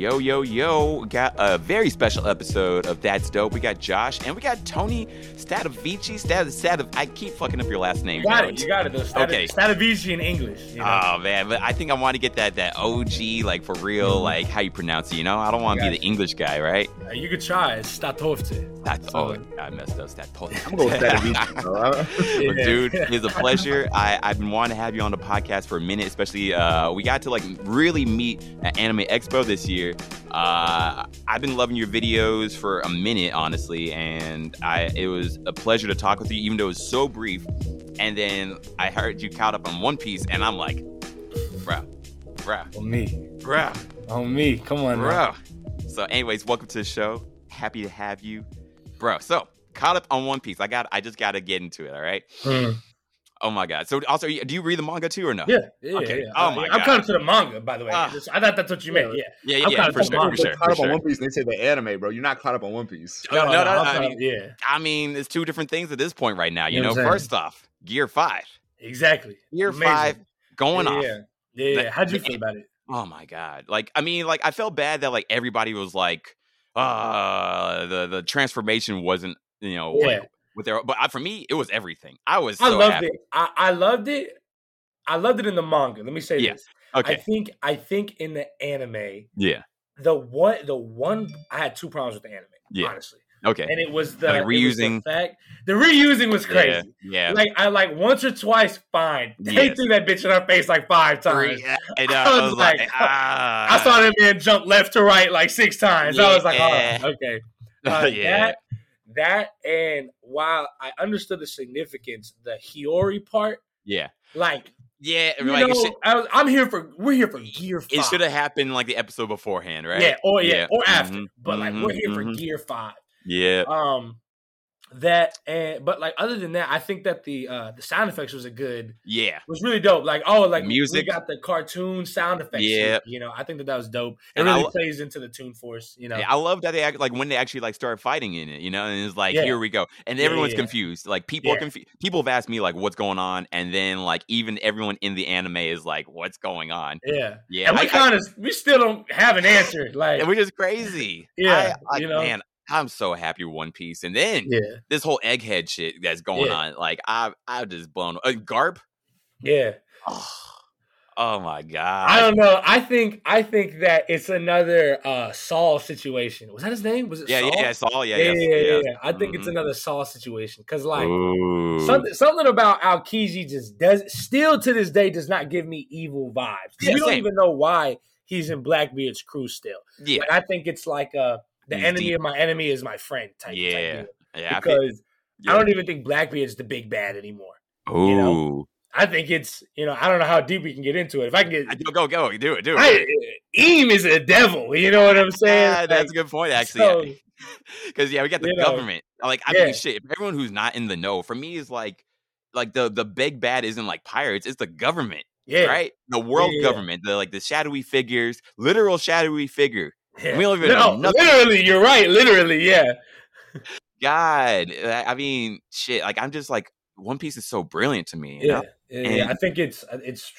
Yo, yo, yo. Got a very special episode of That's Dope. We got Josh and we got Tony Statovici. Stat, Stat, I keep fucking up your last name. You got bro. it. You got it. Though. Stat- Okay. Statovici in English. You know? Oh man, but I think I want to get that that OG like for real, Mhm. like how you pronounce it. You know, I don't want to be Gotcha. the English guy, right? Uh, you could try. It's Statovce. That's oh, I messed up. Stat. I'm gonna Statovici. bro. I- Well, Yeah. dude, it's a pleasure. I, I've been wanting to have you on the podcast for a minute, especially uh, we got to like really meet at Anime Expo this year. Uh, I've been loving your videos for a minute, honestly, and I it was a pleasure to talk with you, even though it was so brief. And then I heard you caught up on One Piece, and I'm like, bruh, bruh, On me. bruh, On me. Come on, now. So, anyways, welcome to the show. Happy to have you, bro. So, caught up on One Piece. I got, I just got to get into it. All right. Mm. Oh my god! So also, do you read the manga too or no? Yeah. yeah Okay. yeah. Oh Uh, my I'm God. kind of to the manga, by the way. Just- I thought that's what you meant. Yeah. yeah, I'm yeah, kinda for from sure, manga. for You're sure, caught for up on. One Piece, they say the anime, bro. You're not caught up on One Piece. No, no, no, I'm I mean- yeah. I mean, it's two different things at this point right now. You, You know know, what I'm saying? first off, Gear Five, Exactly. Gear Amazing. Five going yeah, off. Yeah. Yeah. yeah. The- How'd you feel about it? Oh my god! Like, I mean, like I felt bad that like everybody was like, uh, the the transformation wasn't, you know, Yeah. like, with their. But I, for me, it was everything. I was. I so loved happy. it. I, I loved it. I loved it in the manga. Let me say Yeah. this. I think I think in the anime, Yeah. the one the one I had two problems with the anime, Yeah. honestly. Okay. And it was the, Like it was the reusing. fact the reusing was crazy. Yeah. Like I like once or twice, fine. They Yes. threw that bitch in our face like five times. Yeah, and, uh, I I was was like, like, ah. I saw that man jump left to right like six times. I was like, oh, okay. Uh, yeah. That that and while I understood the significance, the Hiyori part, Yeah. like Yeah. you like, know, I was, I'm here for we're here for Gear Five. it should have happened like the episode beforehand, right? Yeah, or yeah, or after. Mhm, But like we're here for mhm, Gear Five. Yeah. Um, that and but like other than that, I think that the uh the sound effects was a good Yeah. was really dope. Like oh, like Music. we got the cartoon sound effects. Yeah. you know, I think that that was dope. It And really I- plays into the Toon Force. You know, Yeah, I love that they act like when they actually like start fighting in it, you know, and it's like Yeah. here we go, and everyone's yeah. confused. Like people are confused. People have asked me like what's going on, and then like even everyone in the anime is like what's going on. yeah, Yeah, and we I- I- kind of we still don't have an answer. Like and we're just crazy. Yeah, I, like, you know? man, I'm so happy with One Piece, and then yeah, this whole egghead shit that's going Yeah. on, like I I just blown. Uh, Garp, yeah. oh, oh my god, I don't know. I think I think that it's another uh Saul situation. Was that his name? Was it yeah, Saul? yeah, yeah, Saul, yeah, yeah, yeah, yeah, yeah. I think it's Mhm. another Saul situation because like. Ooh. Something, something about Aokiji just does still to this day does not give me evil vibes. Yeah, we don't even know why he's in Blackbeard's crew still. yeah, Like, I think it's like uh the He's enemy deep. of my enemy is my friend type. type yeah, deal. yeah. I feel- because yeah. I don't even think Blackbeard's the big bad anymore. Ooh. you know, I think it's you know I don't know how deep we can get into it. If I can get, I- Go, go, go, do it, do it. I, Im is a devil. You know what I'm saying? Ah, that's Like, a good point, actually. Because yeah, we got the you know, government. Like, I yeah. mean, shit. Everyone who's not in the know, for me, is like, like the the big bad isn't like pirates. It's the government, yeah, right? The world yeah. government, the like the shadowy figures, literal shadowy figure. Yeah. We don't even no, know literally, you're right. Literally, yeah. God, I mean, shit. Like, I'm just like, One Piece is so brilliant to me. You Yeah, know? yeah. I think it's it's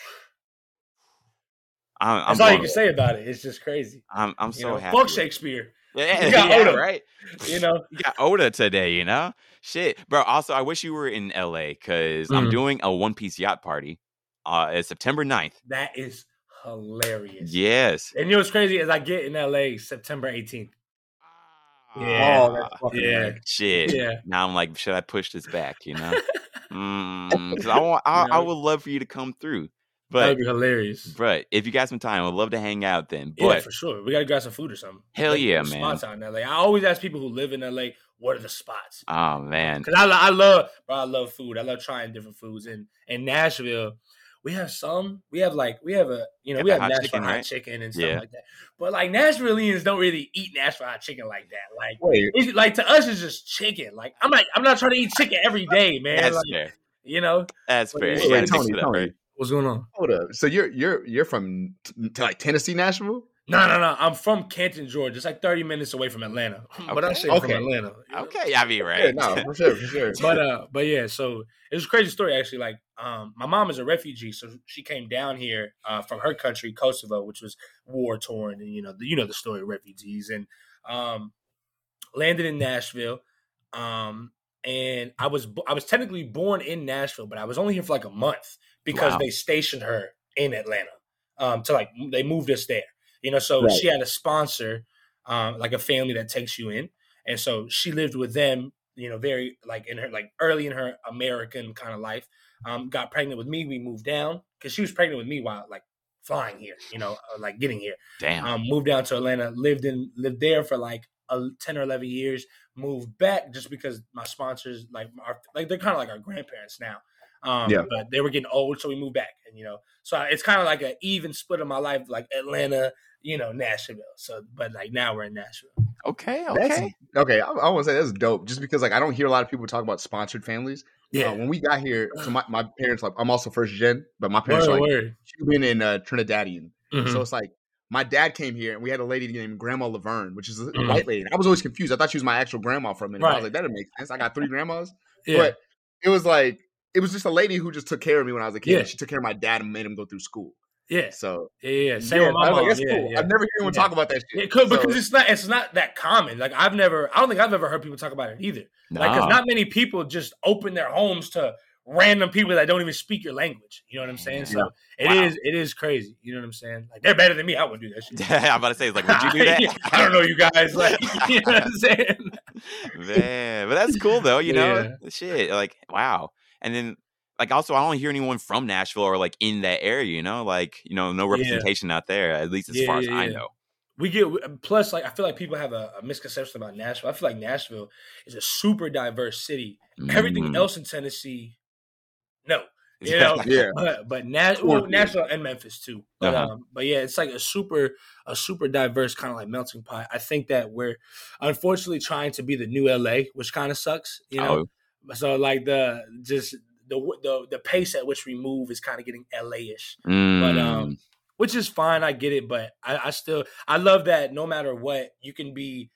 I'm, I'm, that's all you can say about it. It's just crazy. I'm, I'm You so know, happy. fuck. Shakespeare. Yeah, You got yeah, Oda. right. You know, You got Oda today, you know? Shit. Bro, also, I wish you were in LA because I'm Mhm. doing a One Piece yacht party. Uh, it's September 9th. that is hilarious. Yes. And you know what's crazy is I get in LA September 18th. Ah. Yeah. Oh, that's Yeah. right. Shit. Yeah. Now I'm like, should I push this back, you know? Mm, because I, want, I, I would love for you to come through. That'd But, be hilarious. but if you got some time, I'd love to hang out then. yeah, for sure. We gotta grab some food or something. Hell Like, yeah, man. Spots out in LA. I always ask people who live in LA, what are the spots? oh, man. Because I, I love, bro, I love food. I love trying different foods. And in Nashville, we have some. We have like we have a you know Yeah, we have hot Nashville chicken, hot right? chicken and stuff Yeah. like that. But like Nashvilleians don't really eat Nashville hot chicken like that. Like Wait, it's, like to us, it's just chicken. Like I'm like I'm not trying to eat chicken every day, man. That's like, fair. You know That's fair. wait, You gotta wait, mix Tony, it Tony. right? what's going on? hold up. So you're you're you're from t- to like Tennessee, Nashville? No, no, no. I'm from Canton, Georgia. It's like 30 minutes away from Atlanta. But I Okay. say I'm from Atlanta. you know? Okay, I Yeah, right? no, for sure, for sure. But uh, but yeah, so it was a crazy story actually. Like, um, my mom is a refugee, so she came down here uh, from her country, Kosovo, which was war torn, and you know, the, you know the story of refugees, and um, landed in Nashville. Um, and I was I was technically born in Nashville, but I was only here for like a month because Wow. they stationed her in Atlanta. Um, to like they moved us there, you know. So Right. she had a sponsor, um, like a family that takes you in, and so she lived with them. You know, very like in her like early in her American kind of life. Um, got pregnant with me. We moved down because she was pregnant with me while like flying here. You know, uh, like getting here Damn. um, moved down to Atlanta, lived in lived there for like a, ten or eleven years. Moved back just because my sponsors like are like they're kind of like our grandparents now. Um, Yeah. but they were getting old, so we moved back, and you know, so it's kind of like an even split of my life, like Atlanta, you know, Nashville. So, but like now we're in Nashville. okay, That's- okay. okay, I, I want to say that's dope. Just because like I don't hear a lot of people talk about sponsored families. Yeah, Uh, when we got here, so my, my parents like I'm also first gen, but my parents word, are like word. Cuban and uh, Trinidadian. Mhm. So it's like my dad came here and we had a lady named Grandma Laverne, which is a, a Mhm. white lady. I was always confused. I thought she was my actual grandma for a minute. I was like, that doesn't make sense. I got three grandmas. yeah, But it was like it was just a lady who just took care of me when I was a kid. Yeah. She took care of my dad and made him go through school. yeah, So yeah, yeah. Same yeah, with my I mom. like, that's yeah, cool. I've never heard anyone talk about that shit. Yeah, cool, So- because it's not it's not that common. Like I've never, I don't think I've ever heard people talk about it either. Like, because not many people just open their homes to random people that don't even speak your language. You know what I'm saying? So it Wow. is, it is crazy. You know what I'm saying? Like they're better than me. I wouldn't do that shit. I'm about to say, it's like, would you do that? I don't know you guys. Like, you know what I'm saying? Man, but that's cool though, you know. Shit, like wow. And then like also I don't hear anyone from Nashville or like in that area, you know, like, you know, no Yeah. representation out there, at least as Yeah, far as yeah, I know. We get plus like I feel like people have a, a misconception about Nashville. I feel like Nashville is a super diverse city. Everything Mm. else in Tennessee, no. You know, yeah. but but Nash, well, Nashville and Memphis too. But Uh-huh. um, but yeah, it's like a super a super diverse kind of like melting pot. I think that we're unfortunately trying to be the new LA, which kind of sucks. You know, Oh, so like the just the the the pace at which we move is kind of getting LA-ish, but mm. um, which is fine. I get it, but I, I still I love that no matter what, you can be,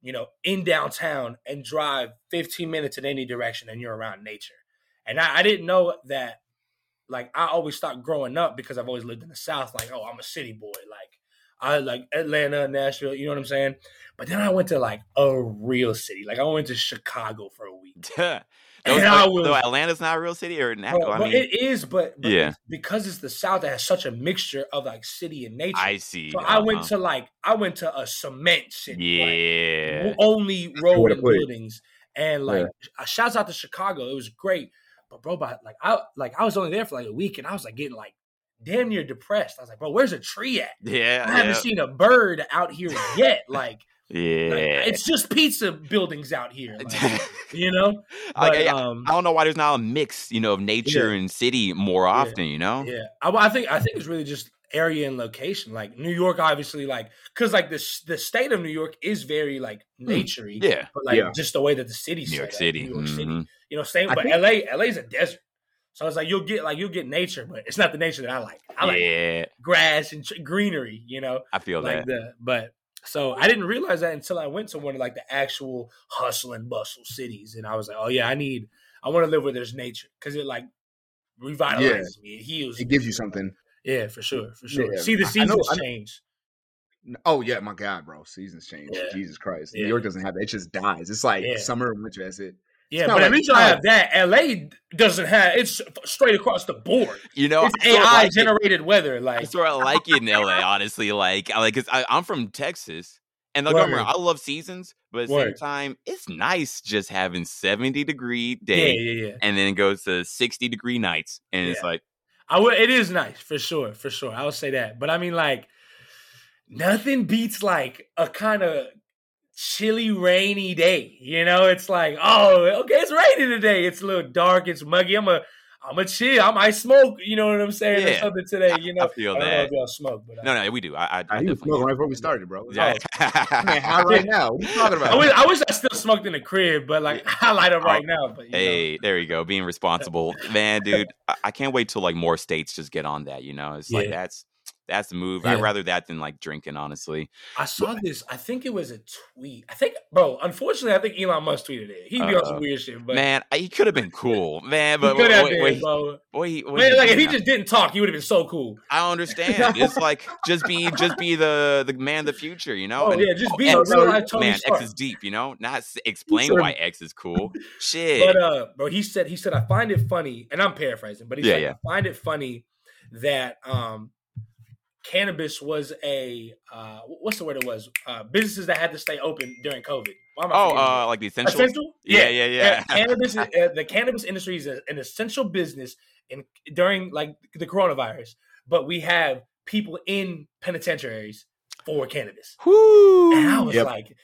you know, in downtown and drive 15 minutes in any direction, and you're around nature. And I, I didn't know that. Like I always thought growing up because I've always lived in the South. Like, oh, I'm a city boy. Like I like Atlanta, Nashville. You know what I'm saying? But then I went to like a real city. Like I went to Chicago for a week. Those- And I was- though Atlanta's not a real city or Nashville. Well, I but mean, it is, but, but Yeah. because it's the South, it has such a mixture of like city and nature. I see. so I went uh-huh. to like I went to a cement city, Yeah. w- only road and buildings, and like uh, shouts out to Chicago, it was great. But bro, but like I like I was only there for like a week, and I was like getting like damn near depressed. I was like, bro, where's a tree at? Yeah. I haven't yeah. seen a bird out here yet. Like, Yeah. like, it's just pizza buildings out here, like, you know. But, I, um, I don't know why there's not a mix, you know, of nature Yeah. and city more often, you know? Yeah, I, I think I think it's really just area and location. Like New York, obviously, like because like this the state of New York is very like naturey. Hmm. Yeah. but like Yeah. just the way that the city's New York up, City. New York City. mhm. You know, same. I But think- LA, LA's a desert. So it's like you'll get like you'll get nature, but it's not the nature that I like. I like yeah. grass and tr- greenery. You know, I feel like that. the but. So I didn't realize that until I went to one of like the actual hustle and bustle cities, and I was like, oh yeah, I need, I want to live where there's nature because it like revitalizes me, it heals. It me. gives you something. Yeah, for sure, for sure. Yeah. See the I- I know- seasons I know- change. Oh yeah, my God, bro. Seasons change. Yeah. Jesus Christ. Yeah. New York doesn't have that. It just dies. It's like Yeah. summer and winter. That's it. Yeah, kinda but at like- least I have that. LA doesn't have. It's straight across the board. You know, It's I sort of AI like it. generated weather. I Like, sort of like it in LA, honestly. Like, I like, cause I, I'm from Texas, and don't Word. I love seasons, but at the same time, it's nice just having 70 degree days. yeah, yeah, yeah. and then it goes to 60 degree nights, and it's like, I would. It is nice for sure, for sure. I would say that. But I mean, like, nothing beats like a kind of chilly, rainy day. You know, it's like, oh, okay, it's raining today. It's a little dark. It's muggy. I'm a, I'm a chill. I might smoke. You know what I'm saying? Or Yeah. something today. You know, I feel I don't know that. if y'all smoke, but I- no, no, we do. I, I, I he was definitely. right before we started, bro. Yeah. Man, high right now. What are you talking about? I wish, I wish I still smoked in the crib, but like I light up Oh, right now. But you know. Hey, there you go. Being responsible, man, dude. I, I can't wait till like more states just get on that. You know, it's like that's that's the move. Yeah. I'd rather that than like drinking, honestly. I saw this. I think it was a tweet. I think, bro. Unfortunately, I think Elon Musk tweeted it. He would be on some Uh, weird shit, but man, he could have been cool, man. But could have wait, been, bro. wait, wait, Man, like if he just didn't talk, he would have been so cool. I understand. It's like just be just be the the man of the future, you know. Oh And- yeah, just be X, a real life Tony man, Stark. X is deep, you know. Not explain why X is cool. Shit. But uh, bro, he said he said I find it funny, and I'm paraphrasing, but he Yeah, said yeah. I find it funny that um, cannabis was a uh, what's the word it was uh, businesses that had to stay open during COVID. Why am I oh, forgetting uh, like the essential. essentials. essential? Yeah, yeah, yeah. Uh, cannabis, uh, the cannabis industry is a- an essential business in during like the coronavirus, but we have people in penitentiaries for cannabis. Whoo. And I was Yep. like,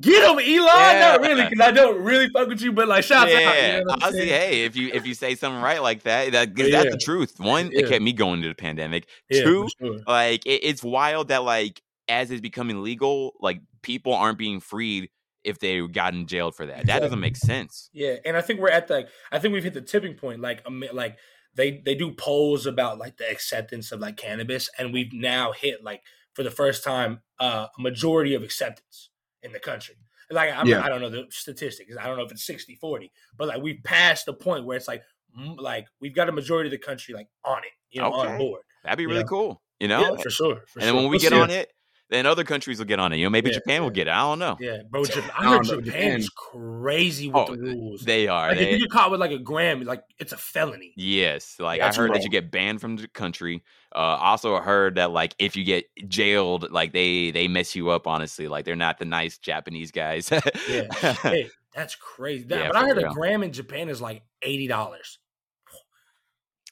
get him, Elon. Yeah. Not really, because I don't really fuck with you, but like, shout out. yeah, You know I'm honestly, saying? hey, if you if you say something right like that, that Yeah. that's the truth. One, it kept me going to the pandemic. Two, sure. like it, it's wild that like as it's becoming legal, like people aren't being freed if they got in jail for that. That doesn't make sense. Yeah, and I think we're at the. I think we've hit the tipping point. Like, like they they do polls about like the acceptance of like cannabis, and we've now hit like for the first time uh, a majority of acceptance in the country. Like, I'm, Yeah. I don't know the statistics. I don't know if it's 60, 40, but like we've passed the point where it's like, mm, like we've got a majority of the country like on it, you know, Okay. on board. That'd be You really know? cool. You know? Yeah, for sure. For and sure. when we We'll get see. on it, then other countries will get on it. You know, maybe Yeah, Japan will get it. I don't know. Yeah, bro. Japan, I I heard don't know, Japan, Japan- is crazy with Oh, the rules. They are. like, if you get caught with like a gram, like it's a felony. yes. Like That's I heard that you get banned from the country. Uh also heard that like if you get jailed, like they they mess you up, honestly. Like they're not the nice Japanese guys. Yeah, hey, that's crazy. That- Yeah, but I heard real. a gram in Japan is like eighty dollars.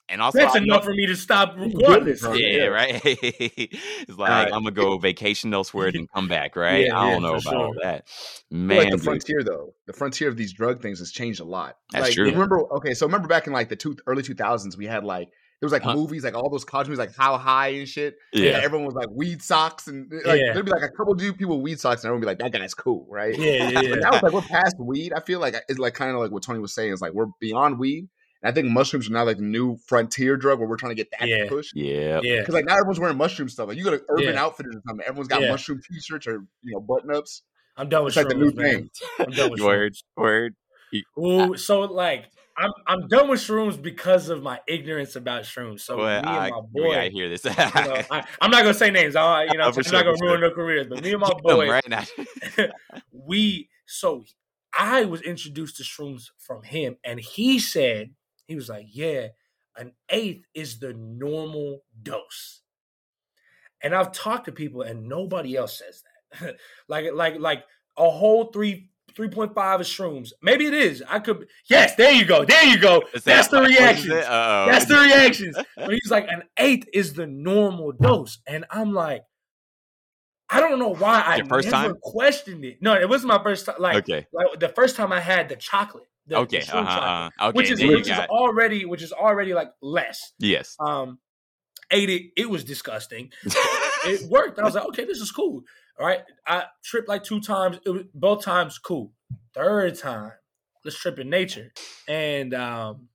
And also That's I know- enough for me to stop recording this. Yeah, Yeah. right. it's like right. I'm gonna go vacation elsewhere and come back, right? Yeah, I don't know for about all that. I Man, like the dude. frontier though, the frontier of these drug things has changed a lot. That's like, true. Remember? Okay, so remember back in like the two early two thousands, we had like it was like Huh. movies, like all those college movies, like How High and shit. yeah. And everyone was like weed socks, and eh, like Yeah. there'd be like a couple dude people with weed socks, and everyone would be like, "That guy's cool, right?" Yeah, yeah, yeah. But now it's like we're past weed. I feel like it's like kind of like what Tony was saying. It's like we're beyond weed. And I think mushrooms are now like the new frontier drug where we're trying to get that Yeah. push. Yeah. yeah. Because like now everyone's wearing mushroom stuff. Like you go to Urban Yeah. Outfitters or something, everyone's got Yeah. mushroom t-shirts or you know button ups. I'm done with It's like the new man. thing. I'm done with Word, shrooms. word. Ooh, so like I'm I'm done with shrooms because of my ignorance about shrooms. So Well, me I, and my we boy, gotta hear this. you know, I, I'm not gonna say names. I, you know, Oh, I'm for not gonna ruin sure. no careers. But me and my Get 'em boy, right now. we so I was introduced to shrooms from him, and he said he was like, "Yeah, an eighth is the normal dose." And I've talked to people, and nobody else says that. like, like, like a whole three. 3.5 of shrooms. Maybe it is. I could. Yes, there you go. There you go. Is That's the what is reaction. it? Uh-oh. That's the reactions. But he's like, an eighth is the normal dose. And I'm like, I don't know why I Your first never time? questioned it. No, it wasn't my first time. Like, okay. like the first time I had the chocolate. The, Okay. the Uh-huh, chocolate, uh, okay. which is which is already which is already like less. yes. Um ate it, it was disgusting. It worked. I was like, okay, this is cool. All right. I tripped like two times. It was both times cool. Third time, let's trip in nature. And um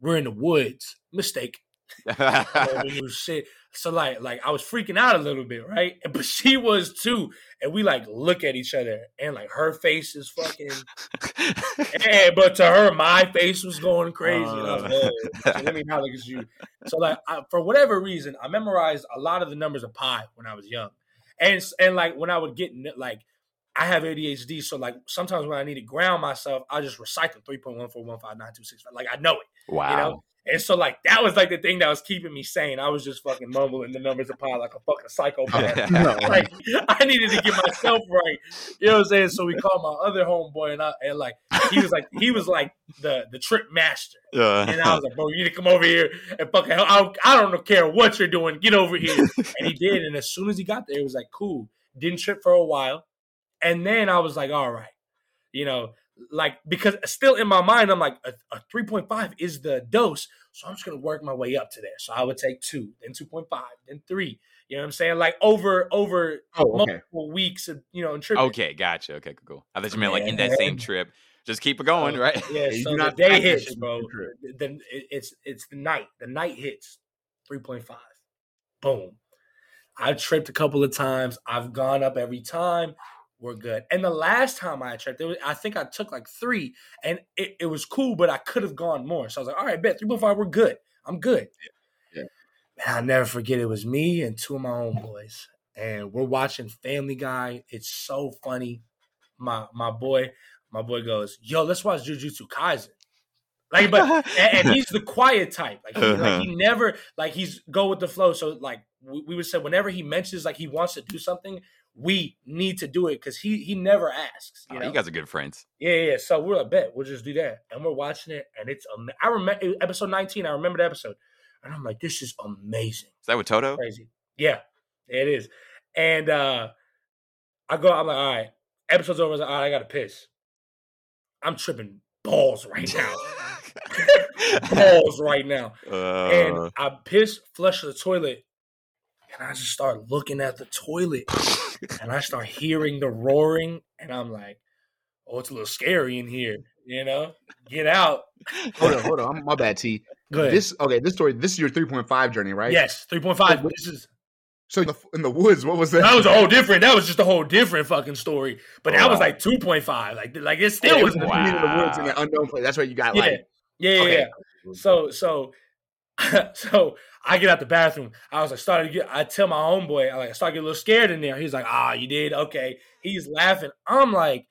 we're in the woods. Mistake. Shit. So like like I was freaking out a little bit, right? But she was too. And we like look at each other and like her face is fucking and but to her my face was going crazy. was like, Uh. "Oh, so let me not look at you. So like I, for whatever reason, I memorized a lot of the numbers of pi when I was young. And and like when I would get like I have ADHD, so like sometimes when I need to ground myself, I just recite them 3.14159265. Like I know it wow. you know? And so like that was like the thing that was keeping me sane. I was just fucking mumbling the numbers of pi like a fucking psychopath. No. like I needed to get myself right. You know what I'm saying? So we called my other homeboy and I and like he was like he was like the the trip master. Uh, And I was like, bro, you need to come over here and fucking I, I don't care what you're doing. Get over here. And he did. And as soon as he got there, it was like, cool. Didn't trip for a while. And then I was like, all right. You know, like because still in my mind, I'm like, a, a 3.5 is the dose. So I'm just gonna work my way up to there. So I would take two, then 2.5, then three. You know what I'm saying? Like over over Oh, okay. multiple weeks of you know, and tripping. okay, gotcha. Okay, cool. I thought you meant like in that same trip. Just keep it going, Uh, right? Yeah, you so the not day hits, bro. Then it's it's the night. The night hits three point five. Boom. I've tripped a couple of times. I've gone up every time. We're good. And the last time I tripped, was, I think I took like three, and it, it was cool, but I could have gone more. So I was like, all right, bet three point five, we're good. I'm good. Yeah. And I'll never forget it was me and two of my own boys, and we're watching Family Guy. It's so funny. My my boy, my boy goes, "Yo, let's watch Jujutsu Kaisen." Like, but and, and he's the quiet type. Like he, Uh-huh. he never like he's go with the flow. So like we, we would say, whenever he mentions like he wants to do something, we need to do it because he he never asks. You Oh, know? you guys are good friends. Yeah, yeah. So we're like, bet we'll just do that, and we're watching it, and it's. Am- I remember episode nineteen. I remember the episode, and I'm like, this is amazing, Is that with Todo? crazy. Yeah, it is. And uh I go, I'm like, all right, episode's over. I was like, all right, I gotta piss. I'm tripping balls right now, balls right now, Uh, and I piss, flush the toilet, and I just start looking at the toilet, and I start hearing the roaring, and I'm like, oh, it's a little scary in here, you know? Get out. Hold on, hold on. I'm- My bad, T. Go ahead. This okay. This story. This is your 3.5 journey, right? Yes, three point five. Wait, This is So in the, in the woods, what was that? that was a whole different. That was just a whole different fucking story. But oh, that was like two point five. Like like it oh, still it was. was in the woods in an unknown place. That's why you got Yeah, like. yeah, yeah. Okay. yeah. So so so I get out the bathroom. I was like started to get. I tell my homeboy. I like I started getting a little scared in there. He's like, ah, you did okay. He's laughing. I'm like.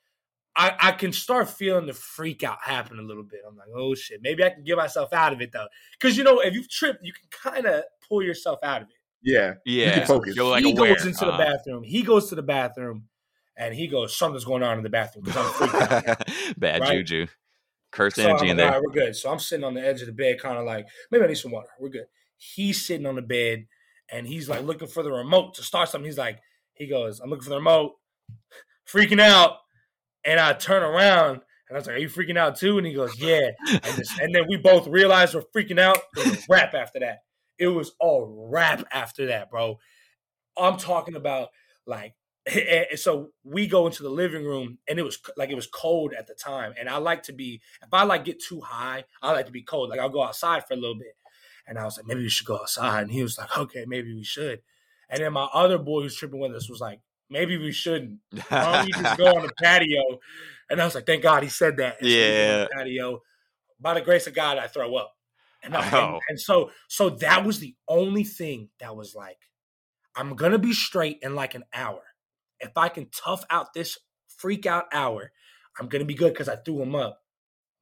I, I can start feeling the freak out happen a little bit. I'm like, oh shit, maybe I can get myself out of it though. Because you know, if you've tripped, you can kind of pull yourself out of it. Yeah. yeah. can focus. You're like he aware. goes into the Uh, bathroom. He goes to the bathroom, and he goes, "Something's going on in the bathroom." 'cause I'm freaked out. Bad Right? juju. Cursed so I'm energy like, in there. right, we're good. So I'm sitting on the edge of the bed, kind of like, maybe I need some water. We're good. He's sitting on the bed, and he's like looking for the remote to start something. He's like, he goes, "I'm looking for the remote," freaking out, and I turn around. And I was like, "Are you freaking out too?" And he goes, "Yeah." And, this, and then we both realized we're freaking out. Rap after that. It was all rap after that, bro. I'm talking about like so we go into the living room and it was like it was cold at the time and i like to be if i like get too high i like to be cold like i'll go outside for a little bit and i was like maybe we should go outside. And he was like okay maybe we should. And then my other boy who's tripping with us was like maybe we shouldn't. Why don't we just go on the patio? And i was like thank god he said that And so on the patio. By the grace of god i throw up. And, I, and- Oh. and so so that was the only thing that was like i'm gonna be straight in like an hour. If I can tough out this freak out hour, I'm gonna be good because I threw him up.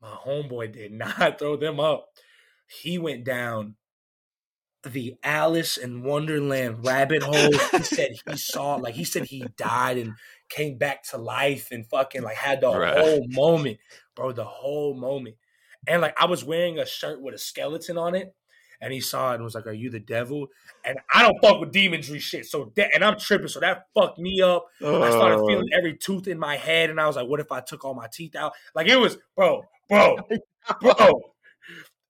My homeboy did not throw them up. He went down the Alice in Wonderland rabbit hole. He said he saw, like he said he died and came back to life and fucking like had the Right. whole moment, bro. The whole moment. And like I was wearing a shirt with a skeleton on it. And he saw it and was like, "Are you the devil?" And I don't fuck with demonry shit. So that, and I'm tripping. So that fucked me up. I started feeling every tooth in my head, and I was like, "What if I took all my teeth out?" Like it was, bro, bro, bro.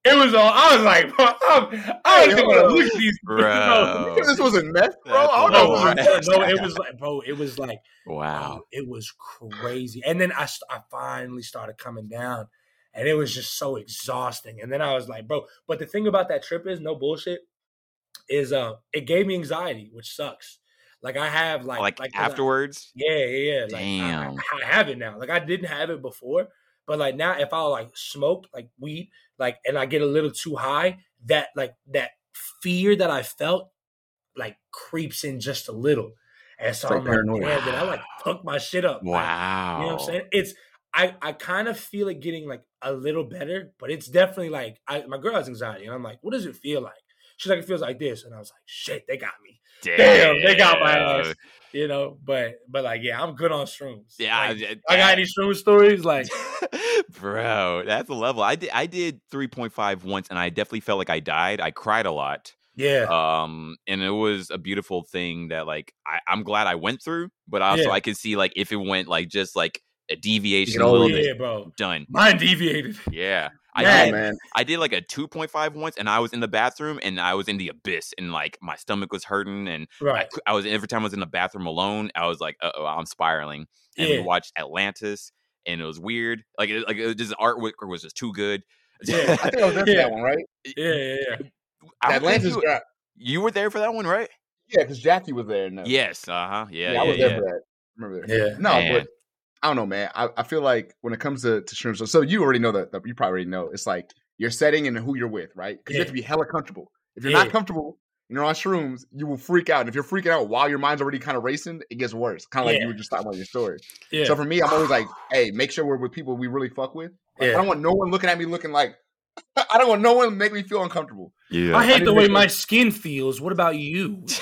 It was all. I was like, bro, I'm, I don't even want to look at these, Bro. this was a mess, bro. That's I don't No, know. wild. Was no, no, it was like, bro, it was like, Wow. wow, it was crazy. And then I, I finally started coming down, and it was just so exhausting. And then I was like, bro, but the thing about that trip is no bullshit, is uh, it gave me anxiety, which sucks. Like I have like like, I- afterwards? Yeah, yeah, yeah. Like, Damn. I, I have it now. Like I didn't have it before, but like now, if I like smoke like weed, like and I get a little too high, that like that fear that I felt like creeps in just a little, and so like I'm like, paranoia. damn, did I like fuck my shit up? Like, Wow. you know what I'm saying? It's I I kind of feel it getting like a little better, but it's definitely like I my girl has anxiety, and I'm like, what does it feel like? She's like, it feels like this, and I was like, shit, they got me, Damn, they got my ass. you know. But but like, yeah, I'm good on shrooms. Yeah. Like, I got any shroom stories? Like, Bro, that's a level. I did I did 3.5 once and I definitely felt like I died. I cried a lot. yeah, Um and it was a beautiful thing that like I, I'm glad I went through, but also Yeah. I can see like if it went like just like a deviation a little over bit yeah, bro. done. Mine deviated. Yeah. I Yeah. Did man. I did like a 2.5 once and I was in the bathroom and I was in the abyss and like my stomach was hurting and I, Right. cou- I was every time I was in the bathroom alone, I was like, oh, I'm spiraling. And we watched Atlantis, and it was weird. Like, it, like it was just artwork was just too good. Yeah. I think I was there Yeah. that one, right? Yeah, yeah, yeah. I don't think Atlantis you, got. you were there for that one, right? Yeah, because Jackie was there. No. Yes. Uh huh. Yeah. I Yeah. was Yeah. there for that. Remember that? Yeah. No, Man. but I don't know, man. I, I feel like when it comes to, to shrooms, so, so you already know that, that. You probably already know. It's like your setting and who you're with, right? Because you have to be hella comfortable. If you're Yeah. not comfortable and you're on shrooms, you will freak out. And if you're freaking out while your mind's already kind of racing, it gets worse. Kind of like Yeah. you were just talking about your story. Yeah. So for me, I'm always like, hey, make sure we're with people we really fuck with. Like, Yeah. I don't want no one looking at me looking like I don't want no one to make me feel uncomfortable. Yeah. I I hate need the way my skin feels. What about you?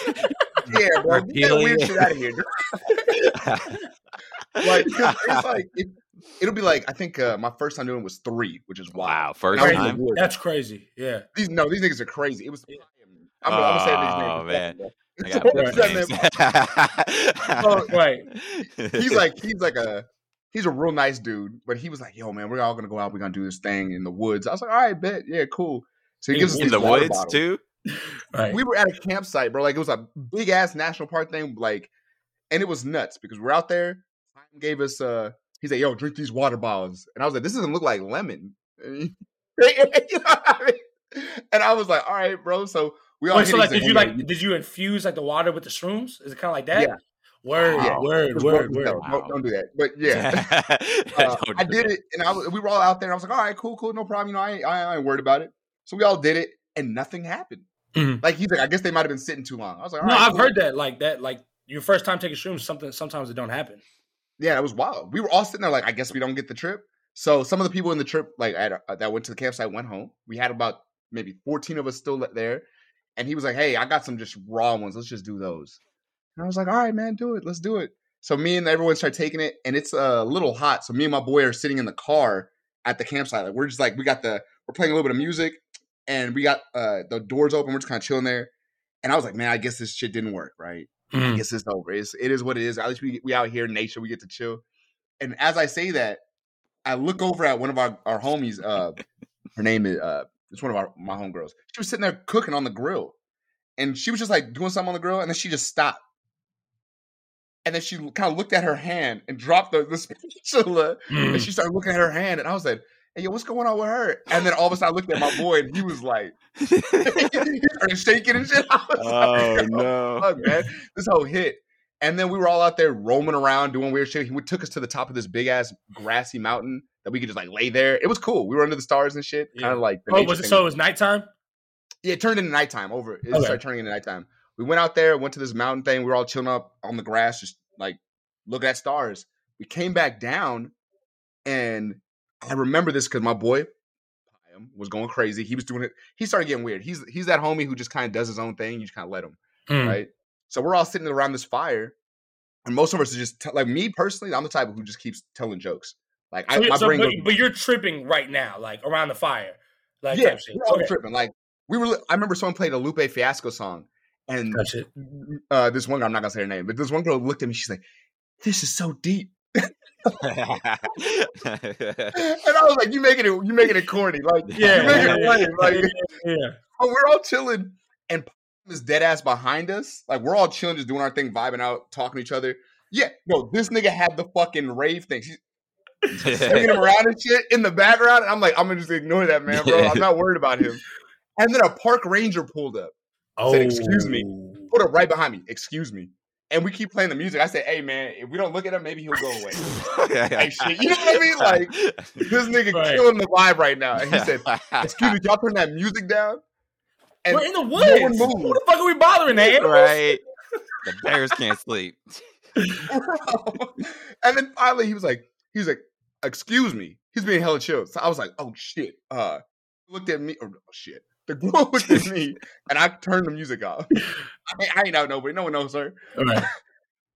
Yeah, bro, get that weird shit out of here. like 'cause it's like it, it'll be like I think uh, my first time doing it was three, which is wild. wow. First I was in the time. That's crazy. Yeah. These no, these niggas are crazy. It was. I'm, gonna- I'm gonna say these names. Oh, man. bro. So got what's that names. name? Right. he's like he's like a he's a real nice dude, but he was like, "Yo, man, we're all gonna go out. We're gonna do this thing in the woods." I was like, "All right, bet, yeah, cool." So he In- gives us in the woods bottles. too. Right. We were at a campsite, bro. Like it was a big ass national park thing, like, and it was nuts because we're out there. Gave us uh, he said, "Yo, drink these water bottles," and I was like, "This doesn't look like lemon." you know I mean? And I was like, "All right, bro." So we all Wait, so like, did you "Hey, like, did you infuse like the water with the shrooms? Is it kind of like that? Yeah. Word, Wow. word, Just word, word. hell. Don't, don't do that. But yeah, uh, I did that. it, and I was, we were all out there. And I was like, "All right, cool, cool, no problem." You know, I ain't, I ain't worried about it. So we all did it, and nothing happened. Mhm. Like he's like, I guess they might have been sitting too long. I was like, all No, right, I've cool. heard that like that like your first time taking shrooms, something sometimes it don't happen. Yeah, it was wild. We were all sitting there like, I guess we don't get the trip. So some of the people in the trip, like at, uh, that went to the campsite, went home. We had about maybe fourteen of us still there, and he was like, "Hey, I got some just raw ones. Let's just do those." And I was like, "All right, man, do it. Let's do it." So me and everyone start taking it, and it's a little hot. So me and my boy are sitting in the car at the campsite. Like we're just like we got the we're playing a little bit of music, and we got uh the doors open. We're just kind of chilling there. And I was like, man, I guess this shit didn't work, right? I Mm. guess it's over. It's, it is what it is. At least we we out here in nature. We get to chill. And as I say that, I look over at one of our, our homies. Uh, her name is uh, it's one of our my homegirls. She was sitting there cooking on the grill, and she was just like doing something on the grill, and then she just stopped. And then she kind of looked at her hand and dropped the, the spatula, Mm. and she started looking at her hand, and I was like, "Hey, yo, what's going on with her?" And then all of a sudden, I looked at my boy, and he was like, he started shaking and shit. I was oh like, no. fuck, man. This whole hit. And then we were all out there roaming around doing weird shit. He took us to the top of this big ass grassy mountain that we could just like lay there. It was cool. We were under the stars and shit. Yeah. Kind of like the Oh, was it thing. so it was nighttime? Yeah, it turned into nighttime over. It Okay. started turning into nighttime. We went out there, went to this mountain thing. We were all chilling up on the grass, just like looking at stars. We came back down, and I remember this because my boy was going crazy. He was doing it. He started getting weird. He's he's that homie who just kind of does his own thing. You just kind of let him Mm. right? So we're all sitting around this fire, and most of us are just t- like me personally. I'm the type who just keeps telling jokes. Like I, So, my so- brain but, goes, but you're tripping right now, like around the fire, like yeah, we're all Okay. tripping. Like we were. I remember someone played a Lupe Fiasco song, and uh, this one girl, I'm not gonna say her name, but this one girl looked at me. She's like, "This is so deep," and I was like, "You making it? You making it corny? Like, Yeah, you making it lame? Like, yeah, yeah. But we're all chilling, and is dead ass behind us. Like we're all chilling, just doing our thing, vibing out, talking to each other. Yeah, no, this nigga had the fucking rave thing. She's swinging him around and shit in the background. And I'm like, I'm gonna just ignore that man, bro. I'm not worried about him. And then a park ranger pulled up, Oh, Said, "Excuse me." Oh. put up right behind me. Excuse me. And we keep playing the music. I said, "Hey man, if we don't look at him, maybe he'll go away." Like, shit, you know what I mean? Like, This nigga Right. killing the vibe right now. And he said, "Excuse me, y'all turn that music down." And We're in the woods. one moved. Who the fuck are we bothering? The animals? right. The bears can't sleep. and then finally he was like, he was like, excuse me. He's being hella chill. So I was like, oh shit. Uh looked at me. Oh shit. The girl looked at me and I turned the music off. I, I ain't out nobody. No one knows her. Right.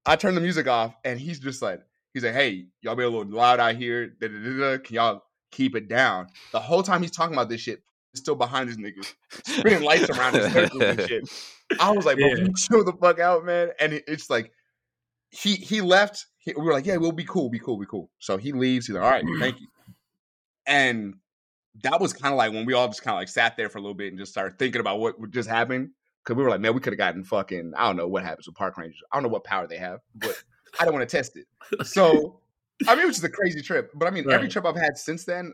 I turned the music off and he's just like, he's like, hey, y'all be a little loud out here. Da, da, da, da. Can y'all keep it down? The whole time he's talking about this shit, he's still behind his niggas, spinning lights around his circles and shit. I was like, bro, Yeah. chill the fuck out, man. And it- it's like he he left. He, we were like, yeah, we'll be cool, be cool, be cool. So he leaves. He's like, all right, thank you. And that was kind of like when we all just kind of like sat there for a little bit and just started thinking about what would just happened. Cause we were like, man, we could have gotten fucking, I don't know what happens with park rangers. I don't know what power they have, but I don't want to test it. So, I mean, it was just a crazy trip. But I mean, every trip I've had since then,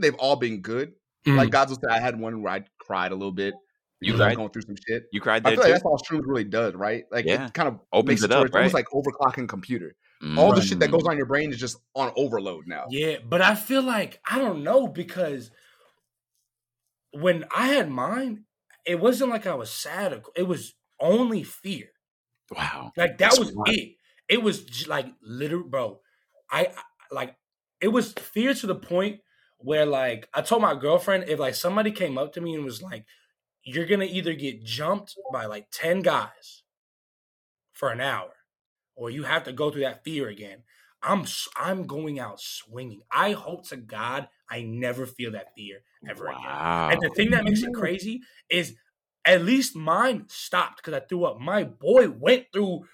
they've all been good. Mm. Like Godzilla said, I had one where I cried a little bit You because I was cried? going through some shit. You cried I feel like too. that's all shrooms really does, right? Like Yeah. it kind of Opens it up, it's almost right? like overclocking computer. All the shit that goes on your brain is just on overload now. Yeah, but I feel like I don't know because when I had mine, it wasn't like I was sad. It was only fear. Wow. Like that That's was wild. it. It was like literal, bro. I, I like it was fear to the point where like I told my girlfriend if like somebody came up to me and was like, "You're gonna either get jumped by like ten guys for an hour, or you have to go through that fear again." I'm I'm going out swinging. I hope to God I never feel that fear ever again. And the thing that makes it crazy is at least mine stopped because I threw up. My boy went through.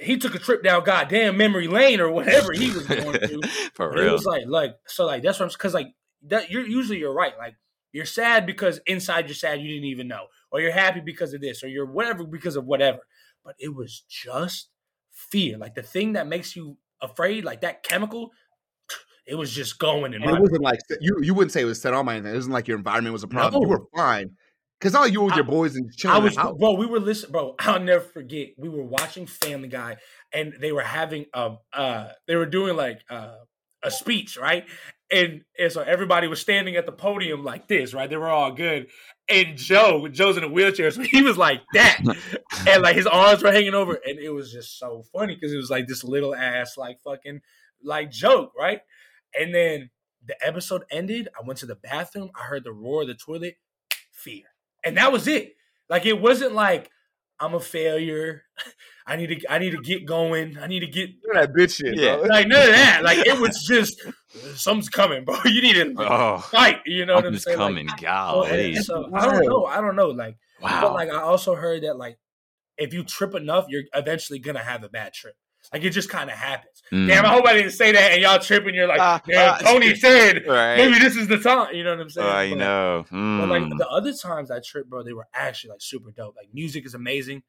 He took a trip down goddamn memory lane or whatever he was going through. For And it was like, like so, like that's what I'm because like that. You're usually you're right. Like you're sad because inside you're sad you didn't even know, or you're happy because of this, or you're whatever because of whatever. But it was just fear, like the thing that makes you afraid, like that chemical. It was just going And it wasn't like you you wouldn't say it was set on my anything. It wasn't like your environment was a problem. You were fine. Cause all you were with I- your boys and chilling I was, house. bro. We were listening, bro. I'll never forget. We were watching Family Guy, and they were having a, uh they were doing like uh a speech, right? And and so everybody was standing at the podium like this, right? They were all good. And Joe, Joe's in a wheelchair, so he was like that, and like his arms were hanging over, and it was just so funny because it was like this little ass like fucking like joke, right? And then the episode ended. I went to the bathroom. I heard the roar of the toilet. Fear and that was it. Like it wasn't like I'm a failure. I need to I need to get going. I need to get Look at that bitch shit, Yeah. bro. like none of that. Like it was just something's coming, bro. You need to Oh, fight. You know what I'm something's saying? Like, coming. so, Golly. so I don't know. I don't know. Like, Wow. but like I also heard that like if you trip enough, you're eventually gonna have a bad trip. Like it just kind of happens. Mm. Damn, I hope I didn't say that and y'all tripping. You're like, Ah, yeah, ah, Tony said Right. maybe this is the time. You know what I'm saying? I But- know. but like Mm. the other times I trip, bro, they were actually like super dope. Like music is amazing.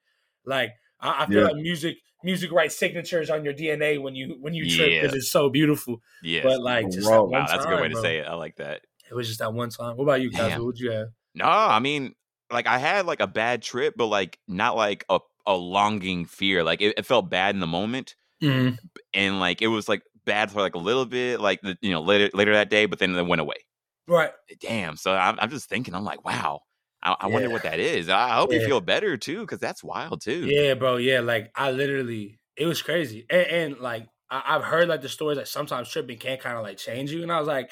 Like I, I feel Yeah. like music, music writes signatures on your DNA when you when you trip Yeah. because it's so beautiful. Yeah, But like just Bro, that one wow, that's a good way time, to bro. say it. I like that. It was just that one time. What about you guys? What would you have? No, I mean, like I had like a bad trip, but like not like a, a longing fear. Like it, it felt bad in the moment, Mm-hmm. and like it was like bad for like a little bit, like the, you know later later that day, but then it went away. Right. Damn. So I'm, I'm just thinking, I'm like, wow. I, I wonder what that is. I hope you feel better too, because that's wild too. Yeah, bro. Yeah, like I literally, it was crazy, and, and like I, I've heard like the stories that sometimes tripping can kind of like change you, and I was like,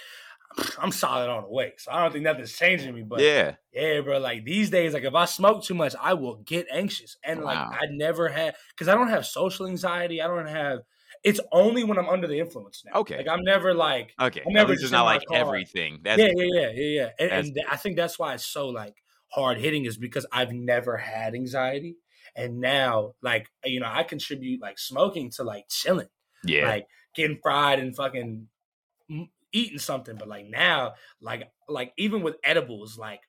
I'm solid all the way, so I don't think nothing's changing me. But yeah. Yeah, bro. Like these days, like if I smoke too much, I will get anxious. And like I never had because I don't have social anxiety. I don't have it's only when I'm under the influence now. Okay. Like I'm never like Okay. I'm never just not like car. everything. That's yeah, yeah, yeah, yeah, yeah. And, and I think that's why it's so like hard hitting is because I've never had anxiety. And now, like, you know, I contribute like smoking to like chilling yeah. like getting fried and fucking eating something. But like now, like like even with edibles, like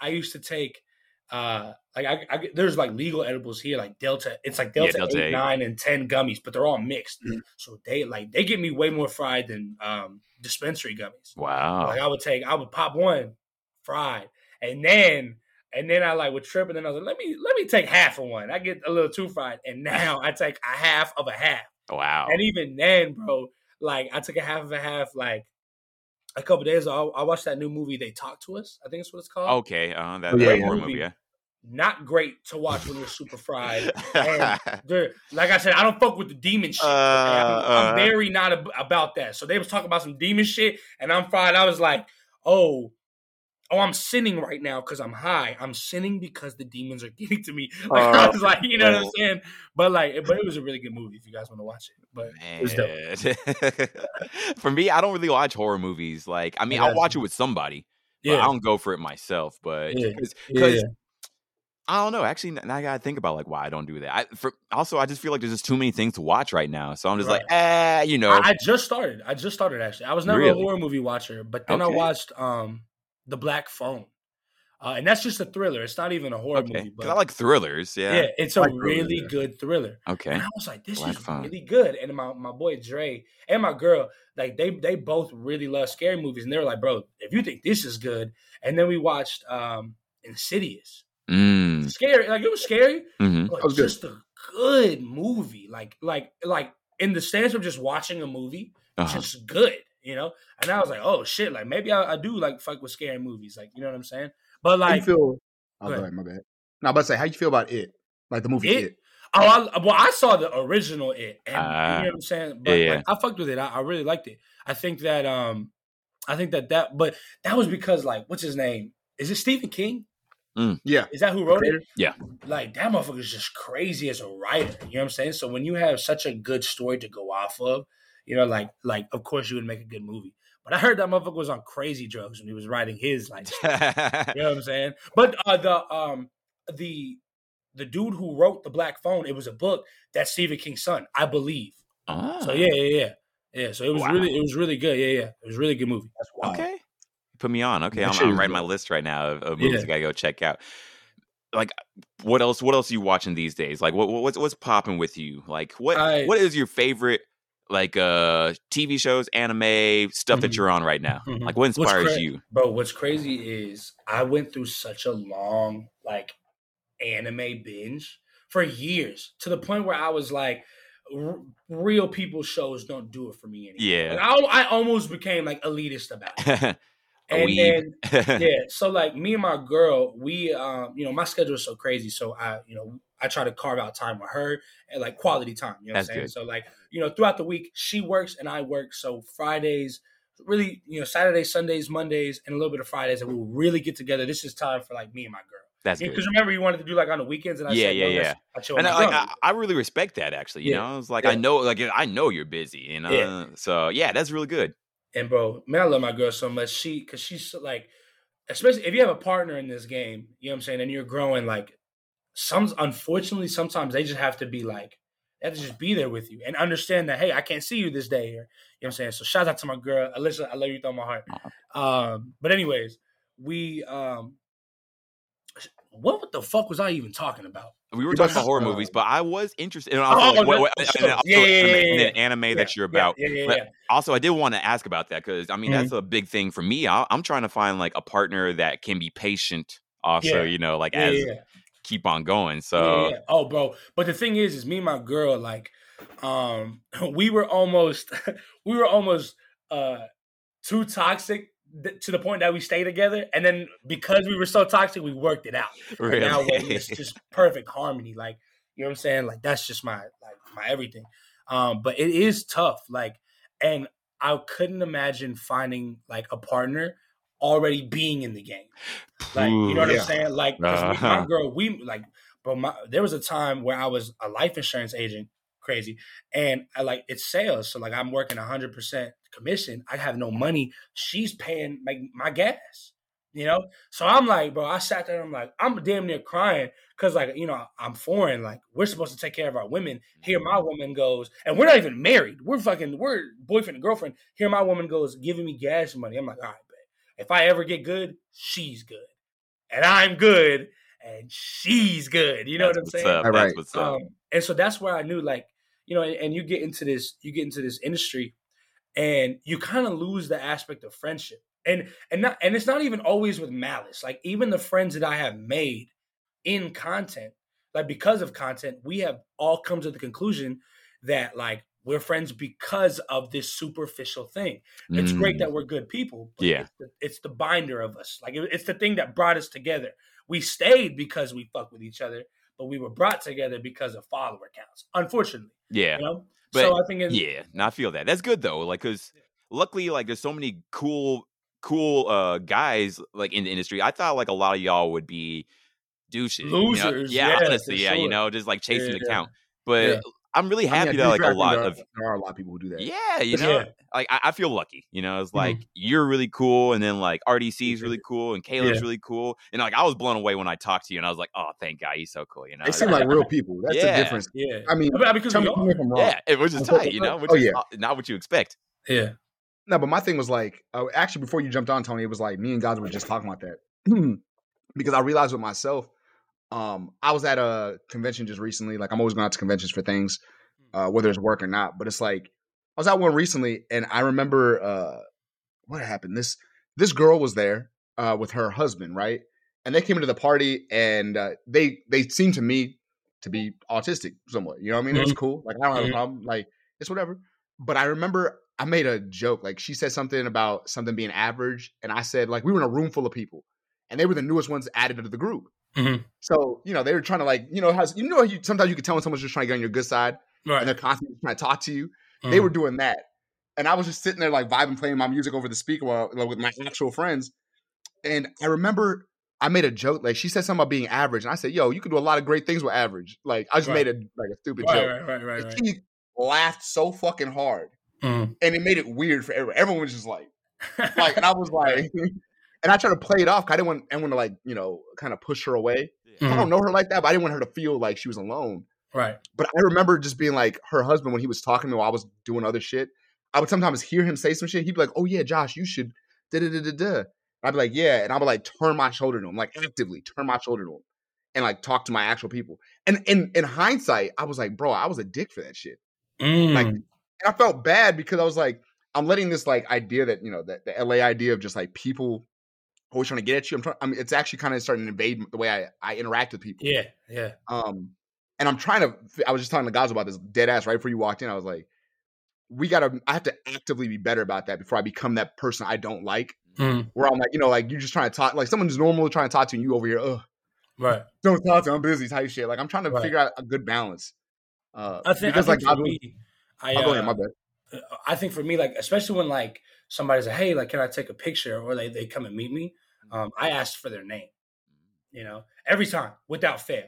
I used to take uh like I, I there's like legal edibles here like delta it's like Yeah, delta, Delta 8 eight. 9 and 10 gummies but they're all mixed Mhm. so they like they get me way more fried than um dispensary gummies wow. like I would take, I would pop one fried, and then and then I like would trip, and then I was like, let me let me take half of one. I get a little too fried, and now I take a half of a half. wow. And even then, bro, like I took a half of a half. Like a couple days ago, I I watched that new movie. They talk to us. I think that's what it's called. Okay. Uh, that, Oh, yeah, that yeah. horror Movie. movie. Yeah. Not great to watch when you're super fried. And like I said, I don't fuck with the demon shit. okay? I'm, I'm Uh, uh. very not ab- about that. So they was talking about some demon shit, and I'm fried. I was like, oh, oh, I'm sinning right now because I'm high. I'm sinning because the demons are getting to me. Like I Uh, was like, you know what I'm oh. saying? But like, but it was a really good movie if you guys want to watch it. But it was dope. For me, I don't really watch horror movies. Like, I mean, Yeah. I'll watch it with somebody. But I don't go for it myself. But because yeah, I don't know. Actually, now I gotta think about like why I don't do that. I for also I just feel like there's just too many things to watch right now. So I'm just like, eh, you know. I, I just started. I just started actually. I was never Really? a horror movie watcher, but then I watched um The Black Phone, uh, and that's just a thriller. It's not even a horror okay, movie, because but I like thrillers. Yeah. yeah, it's a like thrillers, really yeah. good thriller. Okay. And I was like, this Black is Phone. really good. And my, my boy Dre and my girl, like they they both really love scary movies. And they were like, bro, if you think this is good. And then we watched um Insidious. Mm. Scary, like it was scary, hmm but was good. just a good movie. Like like like in the stance of just watching a movie, Uh-huh. just good, you know. And I was like, oh shit, like maybe I, I do like fuck with scary movies, like you know what I'm saying. But like, How you feel? Oh, go ahead. ahead, my bad. No, I'm about to say, how you feel about it? Like the movie It? It. oh, I, well, I saw the original it, and Ah. you know what I'm saying. But Yeah, like, I fucked with it. I, I really liked it. I think that um, I think that that, but that was because like, what's his name? Is it Stephen King? Yeah. Is that who wrote it? Yeah. Like that motherfucker is just crazy as a writer. You know what I'm saying? So when you have such a good story to go off of, you know, like like of course you would make a good movie. But I heard that motherfucker was on crazy drugs when he was writing his like you know what I'm saying? But uh the um the the dude who wrote the Black Phone, it was a book that's Stephen King's son, I believe. oh. So yeah, yeah, yeah. Yeah. So it was Wow. really it was really good. Yeah, yeah. It was a really good movie. That's wild. Okay. Put me on. Okay, I'm, I'm writing my list right now of, of movies Yeah. I gotta go check out. Like, what else? What else are you watching these days? Like, what, what's what's popping with you? Like, what I- what is your favorite like uh TV shows, anime stuff that Mhm. you're on right now? Mhm. Like, what inspires cra- you? Bro, what's crazy is I went through such a long like anime binge for years to the point where I was like, r- real people shows don't do it for me anymore. Yeah. Like, I, I almost became like elitist about it. And then yeah, so like me and my girl, we um, you know, my schedule is so crazy, so I, you know, I try to carve out time with her and like quality time. You know That's what I'm saying? good. So like, you know, throughout the week, she works and I work. So Fridays, really, you know, Saturdays, Sundays, Mondays, and a little bit of Fridays, and we'll really get together. This is time for like me and my girl. That's good. Because remember, you wanted to do like on the weekends, and I Yeah, said, yeah, no, yeah. I And I, like. I, I really respect that actually. You Yeah. know, it's like Yeah. I know, like I know you're busy. You know, Yeah. so yeah, that's really good. And bro, man, I love my girl so much. She, cause she's like, especially if you have a partner in this game, you know what I'm saying, and you're growing. Like, some unfortunately, sometimes they just have to be like, they have to just be there with you and understand that, hey, I can't see you this day. Or, you know what I'm saying. So shout out to my girl, Alyssa. I love you all my heart. Um, but anyways, we um, what the fuck was I even talking about? We were talking about horror uh, movies, but I was interested. And Oh, like, what, the- what, the and also Yeah, yeah, anime, yeah, and then yeah. anime that you're about. Yeah, yeah, yeah. Also, I did want to ask about that because I mean Mhm. that's a big thing for me. I, I'm trying to find like a partner that can be patient. Also, Yeah. you know, like Yeah, as yeah, yeah. Keep on going. So yeah, oh, bro. But the thing is, is me and my girl, like, um, we were almost, we were almost uh too toxic th- to the point that we stayed together, and then because we were so toxic, we worked it out. And really, now it's just perfect harmony. Like, you know what I'm saying? Like, that's just my like my everything. Um, but it is tough. Like, and I couldn't imagine finding like a partner already being in the game. Like, you know what yeah. I'm saying? Like, and my Uh-huh. girl, we like, but My, there was a time where I was a life insurance agent, crazy, and I like it's sales. So like, I'm working 100 percent commission. I have no money. She's paying like my gas. You know, so I'm like, bro. I sat there. and I'm like, I'm damn near crying because like, you know, I'm foreign. Like, we're supposed to take care of our women. Here, my woman goes, and we're not even married. We're fucking, we're boyfriend and girlfriend. Here, my woman goes giving me gas money. I'm like, all right. If I ever get good, she's good and I'm good, and she's good. You know That's what I'm what's saying? Up. All That's right. what's up. Um, and so that's where I knew, like, you know, and, and you get into this, you get into this industry, and you kind of lose the aspect of friendship, and and not, and it's not even always with malice. Like even the friends that I have made in content, like because of content, we have all come to the conclusion that like we're friends because of this superficial thing. It's great Mm. that we're good people. But Yeah. it's the, it's the binder of us. Like it- it's the thing that brought us together. We stayed because we fuck with each other, but we were brought together because of follower counts. Unfortunately, yeah. you know. But, so I think, in, Yeah, no, I feel that. That's good though. Like, cause luckily, like, there's so many cool, cool uh guys like in the industry. I thought like a lot of y'all would be douches, you know? Losers, Yeah, yeah, honestly, yeah, you know, just like chasing Yeah, the yeah. count. But Yeah. I'm really I mean, happy I that like a lot of there are a lot of people who do that. yeah, you Yeah. know, like I, I feel lucky. You know, it's like you're really cool, and then like RDC is really cool, and Caleb's Yeah. really cool, and like I was blown away when I talked to you, and I was like, oh, thank God, he's so cool. You know, They seem like real people. That's Yeah. the difference. yeah, I mean, I mean, because tell me, me if I'm wrong. yeah, it was just tight, you know, which oh, is yeah. not- not what you expect. yeah, No, but my thing was like, uh, actually, before you jumped on, Tony, it was like me and guys were just talking about that because I realized with myself, um, I was at a convention just recently. Like, I'm always going out to conventions for things, uh, whether it's work or not. But it's like I was at one recently, and I remember uh, what happened. This this girl was there uh, with her husband, right? and they came into the party, and uh, they they seemed to me to be autistic somewhat. You know what I mean? It's Mhm. cool. Like I don't have a problem. Like it's whatever. But I remember I made a joke. Like she said something about something being average, and I said like we were in a room full of people, and they were the newest ones added to the group. Mhm. So you know they were trying to like you know how you know how you sometimes you can tell when someone's just trying to get on your good side, Right. and they're constantly trying to talk to you. They Mhm. were doing that, and I was just sitting there like vibing, playing my music over the speaker while, like, with my actual friends. And I remember I made a joke like she said something about being average, and I said, "Yo, you can do a lot of great things with average." Like I just Right. made a like a stupid right, joke. right, right, right, right. She laughed so fucking hard, Mhm. and it made it weird for everyone. Everyone was just like, like, and I was like, and I tried to play it off. I didn't want anyone to like, you know, kind of push her away. I Mhm. don't know her like that, but I didn't want her to feel like she was alone. right. But I remember just being like her husband when he was talking to me while I was doing other shit. I would sometimes hear him say some shit. He'd be like, "Oh yeah, Josh, you should." Da da da da da. I'd be like, "Yeah," and I would like turn my shoulder to him, like actively turn my shoulder to him, and like talk to my actual people. And in in hindsight, I was like, "Bro, I was a dick for that shit." Like, Mm. and I felt bad because I was like, I'm letting this like idea that you know that the LA idea of just like people always trying to get at you. I'm trying. I mean, it's actually kind of starting to invade the way I I interact with people. yeah, yeah. Um, and I'm trying to. I was just talking to guys about this dead ass right before you walked in. I was like, we gotta. I have to actively be better about that before I become that person I don't like. Mhm. Where I'm like, you know, like you're just trying to talk, like someone's normal trying to talk to you, and you over here, ugh, Right. don't talk to me, I'm busy type shit. Like I'm trying to Right. figure out a good balance. Uh, I think, because I think like me, I, will go ahead, uh, my bad. I think for me, like especially when like somebody's like, "Hey, like, can I take a picture?" or they they come and meet me, um, I asked for their name. You know, every time without fail.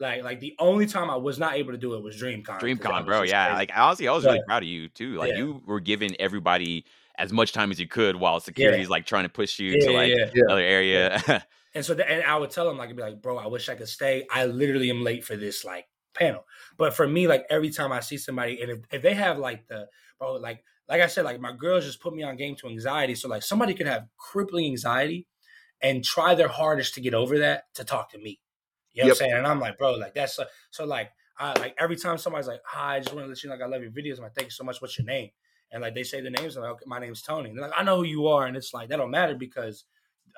Like like the only time I was not able to do it was DreamCon. DreamCon, bro. Yeah, crazy. like honestly, I was really But- proud of you too. Like Yeah. you were giving everybody as much time as you could while security's like trying to push you yeah, to like yeah. Yeah. another area. And so, the, and I would tell them like, I'd be like, bro, I wish I could stay. I literally am late for this like panel. But for me, like every time I see somebody, and if, if they have like the bro, like like I said, like my girls just put me on game to anxiety. So like somebody could have crippling anxiety and try their hardest to get over that to talk to me. You know Yep. what I'm saying? And I'm like, bro, like that's so, so like I like every time somebody's like, hi, I just want to let you know like I love your videos. I'm like, thank you so much. What's your name? And like they say the names, I'm like, okay, my name's Tony. And they're like, I know who you are, and it's like that don't matter because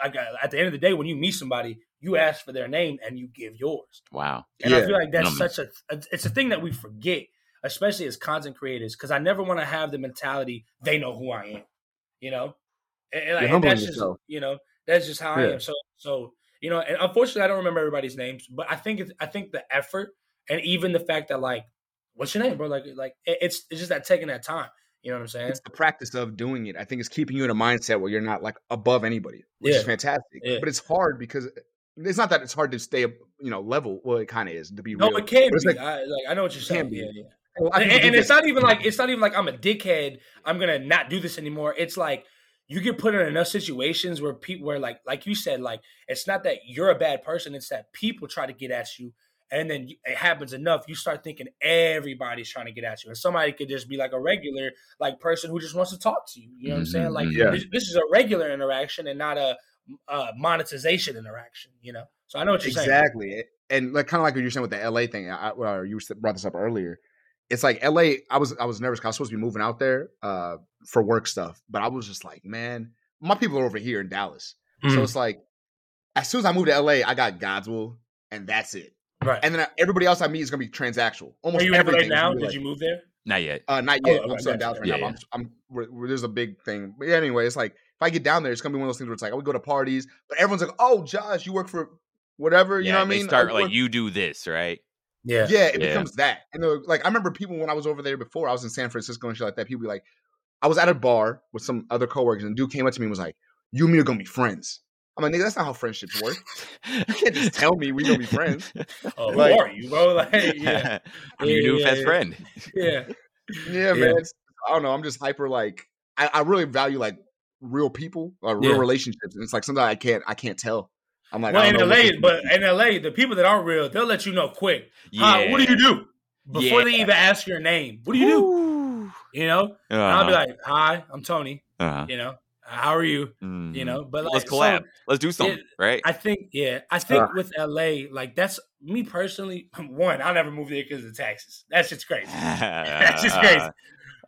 I got at the end of the day, when you meet somebody, you ask for their name and you give yours. wow. And I feel like that's Um, such a, a- it's a thing that we forget, especially as content creators, because I never want to have the mentality they know who I am. You know, and, and, like, and humbling that's just you know that's just how I am. So so you know, and unfortunately, I don't remember everybody's names, but I think it's, I think the effort and even the fact that like, what's your name, bro? Like like it's it's just that taking that time. You know what I'm saying? it's the practice of doing it. I think it's keeping you in a mindset where you're not like above anybody, which Yeah. is fantastic. Yeah. But it's hard because eh, it's not that it's hard to stay, you know, level. Well, it kind of is to be No, real. it can be. like- I, like I know what you're saying. be. Yeah, yeah. A and, and it's not even like it's not even like I'm a dickhead. I'm gonna not do this anymore. It's like you get put in enough situations where people where like like you said like it's not that you're a bad person. It's that people try to get at you, and then it happens enough. You start thinking everybody's trying to get at you, and somebody could just be like a regular like person who just wants to talk to you. You know what I'm saying? Mhm, Like yeah. this, this is a regular interaction and not a, uh monetization interaction. You know. So I know what you're saying. exactly, and like kind of like what you're saying with the LA thing. I, or you brought this up earlier. It's like LA. I was I was nervous. 'cause I was supposed to be moving out there uh, for work stuff, but I was just like, man, my people are over here in Dallas, so Mhm. it's like as soon as I moved to LA, I got Godswill, and that's it. Right. And then everybody else I meet is gonna be transactional. Almost Are you in LA everything. is now? Did like- you move there? Not yet. Uh, not Oh, yet. okay, I'm still in. Dallas right Yeah, now. but I'm, I'm where, where there's a big thing. But yeah, anyway, it's like if I get down there, it's gonna be one of those things where it's like I would go to parties, but everyone's like, "Oh, Josh, you work for whatever." You yeah, know what I they mean? start I like work- you do this, right? Yeah. Yeah, it Yeah. becomes that. And uh, like I remember people when I was over there before. I was in San Francisco and shit like that. People be like, I was at a bar with some other coworkers, and a dude came up to me and was like, "You and me are gonna be friends." I'm like, "Nigga, that's not how friendships work. You can't just tell me we gonna be friends." Oh, who Like- are you, bro? Like, yeah, I'm your new Yeah, best yeah. friend. yeah, Yeah, man. It's- I don't know. I'm just hyper. Like I, I really value like real people, or real Yeah. relationships, and it's like sometimes I can't I can't tell. I'm like, well, in don't know what LA, but in LA, the people that aren't real, they'll let you know quick. Yeah. What do you do? Before they even ask your name, what do you do? You know, and I'll be like, "Hi, I'm Tony." uh-huh. You know, how are you? You Mhm. know, but like, let's so collab. let's do something, right? I think, yeah, I think Uh. with LA, like that's me personally. One, I'll never move there because of the taxes. That's just crazy. That's just crazy.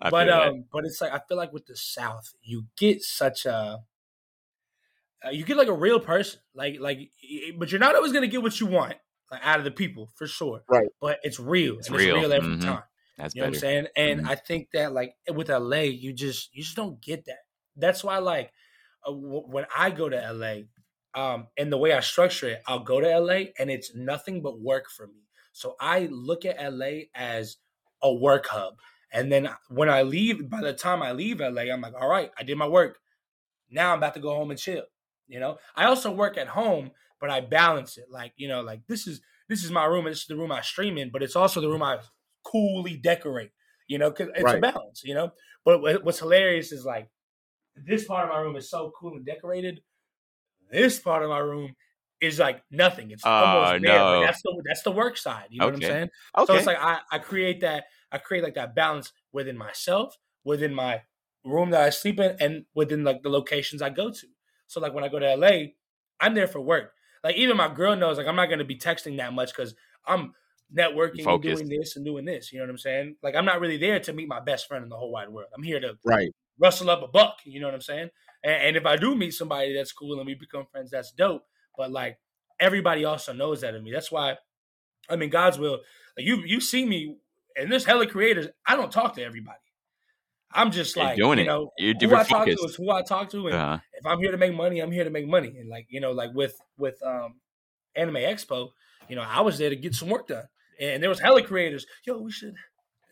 But feel that. um, but it's like I feel like with the South, you get such a uh, you get like a real person, like like, but you're not always gonna get what you want like out of the people for sure. Right. But it's real. It's and real. It's real every Mhm. time. That's You know better. what I'm saying? And Mhm. I think that like with LA, you just you just don't get that. That's why like uh, w- when I go to LA, um, and the way I structure it, I'll go to LA and it's nothing but work for me. So I look at LA as a work hub. And then when I leave, by the time I leave LA, I'm like, all right, I did my work. Now I'm about to go home and chill. You know, I also work at home, but I balance it. Like, you know, like this is this is my room and this is the room I stream in, but it's also the room I coolly decorate. You know, because it's a balance. You know, but what's hilarious is like this part of my room is so cool and decorated. This part of my room is like nothing. It's Oh, almost ah, there. but no. That's the that's the work side. You know what I'm saying? Okay. So it's like I, I create that I create like that balance within myself, within my room that I sleep in, and within like the locations I go to. So like when I go to LA, I'm there for work. Like even my girl knows like I'm not gonna be texting that much because I'm networking and doing this and doing this. You know what I'm saying? Like I'm not really there to meet my best friend in the whole wide world. I'm here to Right. rustle up a buck. You know what I'm saying? And, and if I do meet somebody that's cool and we become friends, that's dope. But like everybody also knows that of me. That's why, I mean, Godswill. Like you, you see me, and there's hella creators. I don't talk to everybody. I'm just You're like doing you it. know You're who I talk to is who I talk to, and Uh-huh. if I'm here to make money, I'm here to make money. And like you know, like with with um Anime Expo, you know, I was there to get some work done, and there was hella creators. Yo, we should,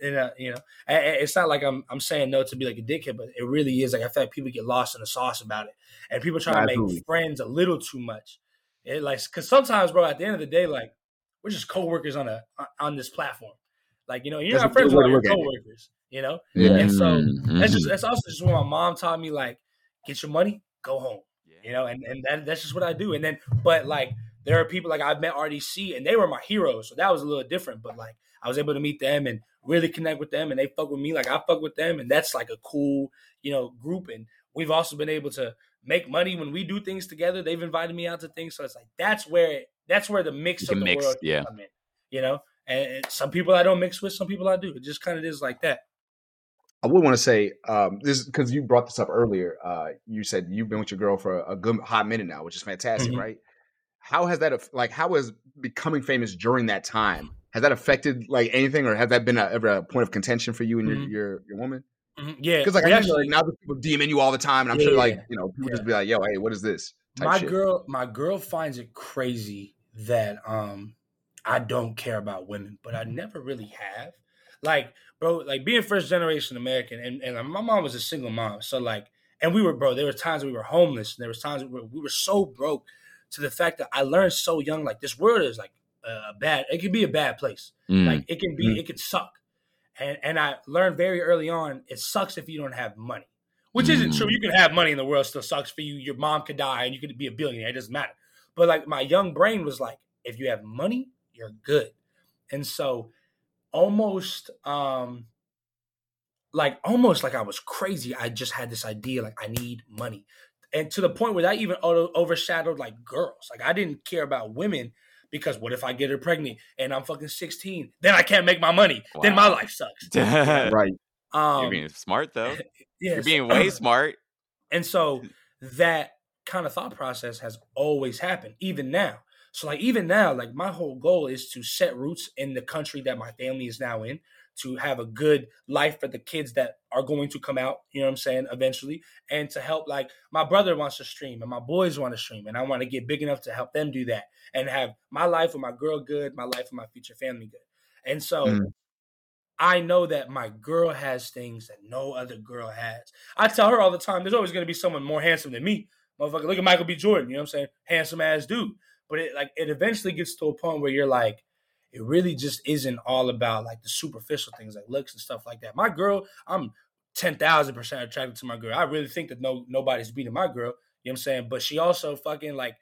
and uh, you know, a- it's not like I'm I'm saying no to be like a dickhead, but it really is like I feel like people get lost in the sauce about it, and people try to make friends a little too much. It like because sometimes, bro, at the end of the day, like we're just coworkers on a on this platform. Like you know, you're That's not friends with way all to your coworkers. You know, Yeah. and so Mhm. that's just that's also just what my mom taught me. Like, get your money, go home. You know, and and that, that's just what I do. And then, but like, there are people like I've met RDC, and they were my heroes, so that was a little different. But like, I was able to meet them and really connect with them, and they fuck with me like I fuck with them, and that's like a cool, you know, group. And we've also been able to make money when we do things together. They've invited me out to things, so it's like that's where that's where the mix of the mix, world yeah. come in. You know, and, and some people I don't mix with, some people I do. It just kind of is like that. I would want to say um, this because you brought this up earlier. Uh, you said you've been with your girl for a good hot minute now, which is fantastic, Mhm. right? How has that like how has becoming famous during that time has that affected like anything, or has that been a, ever a point of contention for you and your Mhm. your, your woman? Mhm. Yeah, Because like I know actually- like, now people DMing you all the time, and I'm sure like you know people Yeah. just be like, "Yo, hey, what is this?" my shit. girl my girl finds it crazy that um i don't care about women but i never really have like bro like being first generation american and, and my mom was a single mom so like and we were bro there were times we were homeless and there was times we were, we were so broke to the fact that i learned so young like this world is like a bad it can be a bad place. Mm. like it can be Mhm. it can suck. And and i learned very early on it sucks if you don't have money which isn't Mm. true you can have money in the world still sucks for you. Your mom could die and you could be a billionaire it doesn't matter. But like my young brain was like if you have money you're good. And so almost um like almost like i was crazy. I just had this idea like i need money. And to the point where that even overshadowed like girls. Like i didn't care about women because what if i get her pregnant and i'm fucking 16 then i can't make my money. Then my life sucks. Right? um You're being smart though. yeah, You're being way smart. and so that kind of thought process has always happened, even now. So, like, even now, like, my whole goal is to set roots in the country that my family is now in, to have a good life for the kids that are going to come out, you know what I'm saying, eventually, and to help, like, my brother wants to stream and my boys want to stream, and I want to get big enough to help them do that and have my life with my girl good, my life with my future family good. And so, Mm. I know that my girl has things that no other girl has. I tell her all the time, there's always going to be someone more handsome than me. Motherfucker, look at Michael B. Jordan, you know what I'm saying? Handsome ass dude. But it like it eventually gets to a point where you're like, it really just isn't all about like the superficial things like looks and stuff like that. My girl, I'm ten thousand percent attracted to my girl. I really think that no nobody's beating my girl. You know what I'm saying? But she also fucking like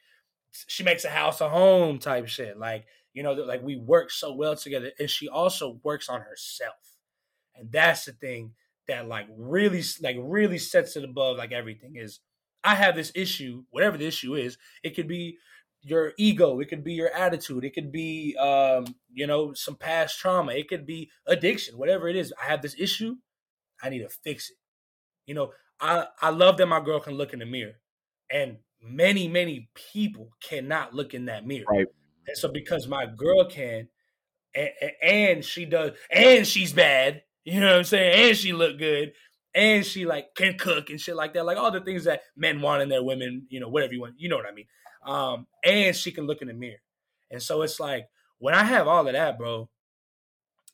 she makes a house a home type shit. Like, you know, like we work so well together. And she also works on herself. And that's the thing that like really like really sets it above like everything is I have this issue, whatever the issue is, it could be your ego, it could be your attitude, it could be um, you know, some past trauma, it could be addiction, whatever it is. I have this issue, I need to fix it. You know, I I love that my girl can look in the mirror and many, many people cannot look in that mirror. Right. And so because my girl can, and, and she does, and she's bad, you know what I'm saying? And she look good, and she like can cook and shit like that, like all the things that men want in their women, you know, whatever you want, you know what I mean. Um, and she can look in the mirror, and so it's like when I have all of that, bro,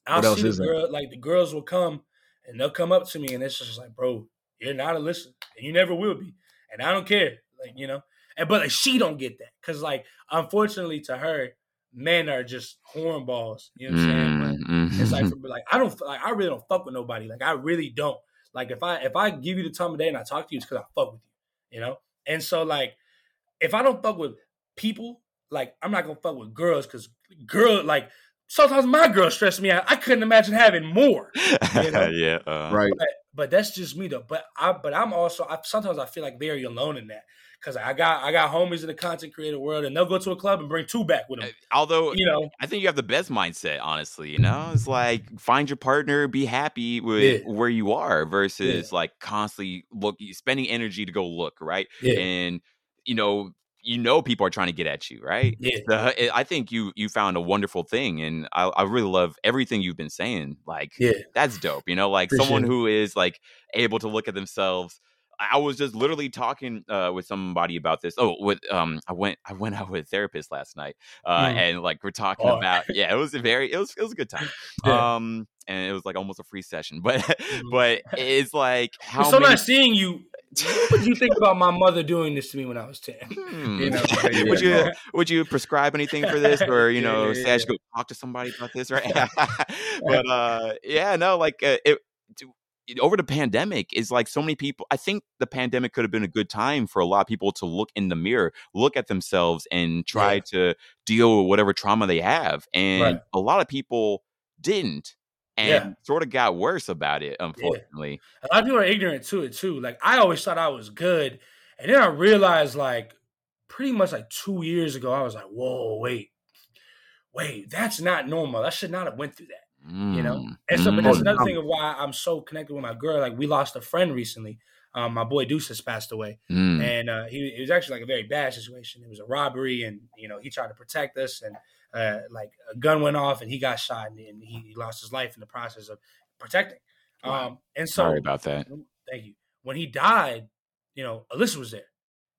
I'll What see the girl, like the girls will come and they'll come up to me, and it's just like, bro, you're not Alyssa, and you never will be, and I don't care, like you know. And but like she don't get that because like unfortunately to her, men are just hornballs. You know what I'm saying? But Mm, it's like mhm. for, like I don't like I really don't fuck with nobody. Like I really don't. Like if I if I give you the time of day and I talk to you, it's because I fuck with you. You know. And so like if I don't fuck with people, like I'm not gonna fuck with girls because girl like sometimes my girls stress me out. I couldn't imagine having more. you know? yeah. Uh, Right. But but that's just me though. But I but I'm also I, sometimes I feel like very alone in that because I got I got homies in the content creator world and they'll go to a club and bring two back with them. Although You know. I think you have the best mindset, honestly. You know, it's like find your partner, be happy with Yeah. where you are, versus like constantly look, spending energy to go look right, Yeah. and you know, you know, people are trying to get at you, right? Yeah. The, I think you you found a wonderful thing, and I, I really love everything you've been saying. Like, Yeah. that's dope. You know, like someone Appreciate it. who is like able to look at themselves. I was just literally talking uh, with somebody about this. Oh, with um, I went I went out with a therapist last night, uh, Mm. and like we're talking Oh. about yeah, it was a very it was it was a good time. Yeah. Um, and it was like almost a free session, but Mhm. but it's like how It's so many. nice seeing you. What would you think about my mother doing this to me when I was ten? Hmm. You know, would you Yeah. would you prescribe anything for this, or you Yeah, know, yeah, should yeah. go talk to somebody about this, right? but uh, yeah, no, like uh, it. over the pandemic is like so many people i think the pandemic could have been a good time for a lot of people to look in the mirror look at themselves and try Yeah. to deal with whatever trauma they have and Right. a lot of people didn't and Yeah. sort of got worse about it unfortunately a lot of people are ignorant to it too. Like I always thought I was good, and then I realized like pretty much like two years ago, I was like, whoa, wait, wait, that's not normal. I should not have went through that. you know? Mm, And so, but mm. that's Oh, another thing of why I'm so connected with my girl. Like we lost a friend recently. Um, my boy Deuce has passed away, Mm. and uh, he it was actually like a very bad situation. It was a robbery, and you know he tried to protect us, and uh, like a gun went off, and he got shot, and, and he, he lost his life in the process of protecting. Wow. Um, and so, sorry about that thank you. When he died, you know, Alyssa was there,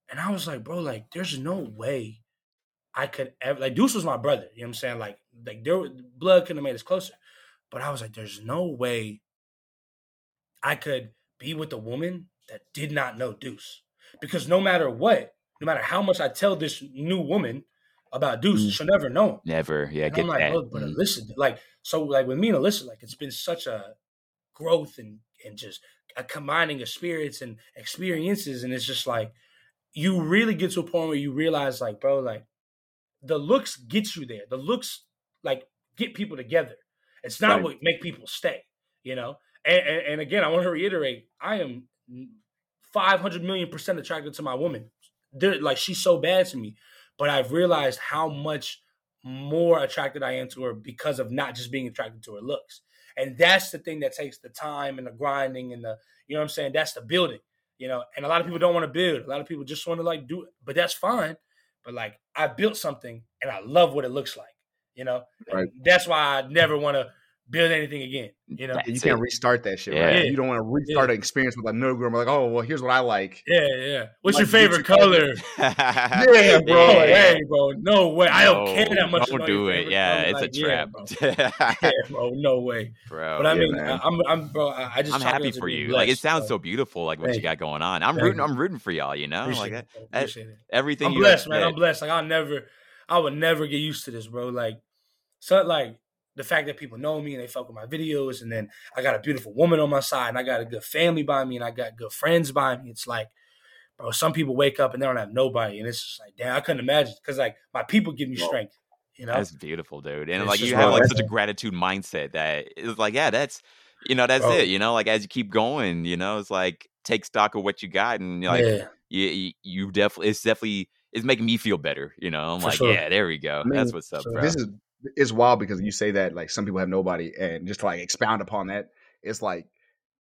and I was like, bro, like, there's no way I could ever like Deuce was my brother. You know what I'm saying? Like, like there blood couldn't have made us closer, but I was like, there's no way I could be with a woman that did not know Deuce, because no matter what, no matter how much I tell this new woman about Deuce, Mm. she'll never know him. never yeah And get I'm like, that "Oh, but Mm. Alyssa, like, so like with me and Alyssa, like it's been such a growth and and just a combining of spirits and experiences, and it's just like you really get to a point where you realize, like, bro, like the looks get you there. The looks like get people together. It's not Right. what make people stay, you know. And, and, and again, I want to reiterate, I am five hundred million percent attracted to my woman. They're, like she's so bad to me, but I've realized how much more attracted I am to her because of not just being attracted to her looks. And that's the thing that takes the time and the grinding and the, you know what I'm saying? That's the building, you know. And a lot of people don't want to build. A lot of people just want to like do it, but that's fine. But like I built something and I love what it looks like, you know. Right. That's why I never want to build anything again, you know. That- you can't it. restart that shit, Yeah. right? You don't want to restart an experience with another girl. Like, oh, well, here's what I like. Yeah, yeah. What's Like, your favorite get color? Yeah, bro. Yeah. hey, bro. No way. I don't care that much. Don't about do it. Yeah, color. it's Like, a yeah, trap, bro. Yeah, bro. No way. bro. But I mean, man. I'm, I'm, bro. I I just I'm happy for being you. Like it sounds bro. so beautiful, like what Thank you got going on. I'm Thank rooting. you. I'm rooting for y'all. You know, Appreciate like it, that, Appreciate it. everything. I'm you blessed, have man. I'm blessed. Like I'll never, I would never get used to this, bro. Like, so like the fact that people know me and they fuck with my videos, and then I got a beautiful woman on my side, and I got a good family by me, and I got good friends by me. It's like, bro, some people wake up and they don't have nobody, and it's just like, damn, I couldn't imagine because like my people give me strength, you know. That's beautiful, dude. And It's like you have like such a gratitude mindset that it's like, yeah, that's you know, that's Bro. it. You know, like as you keep going, you know, it's like take stock of what you got, and you're like yeah, you, you, you definitely, it's definitely, it's making me feel better. You know, I'm For like, sure. yeah, there we go. I mean, that's what's up, so bro. This is it's wild because you say that like some people have nobody, and just to like expound upon that, it's like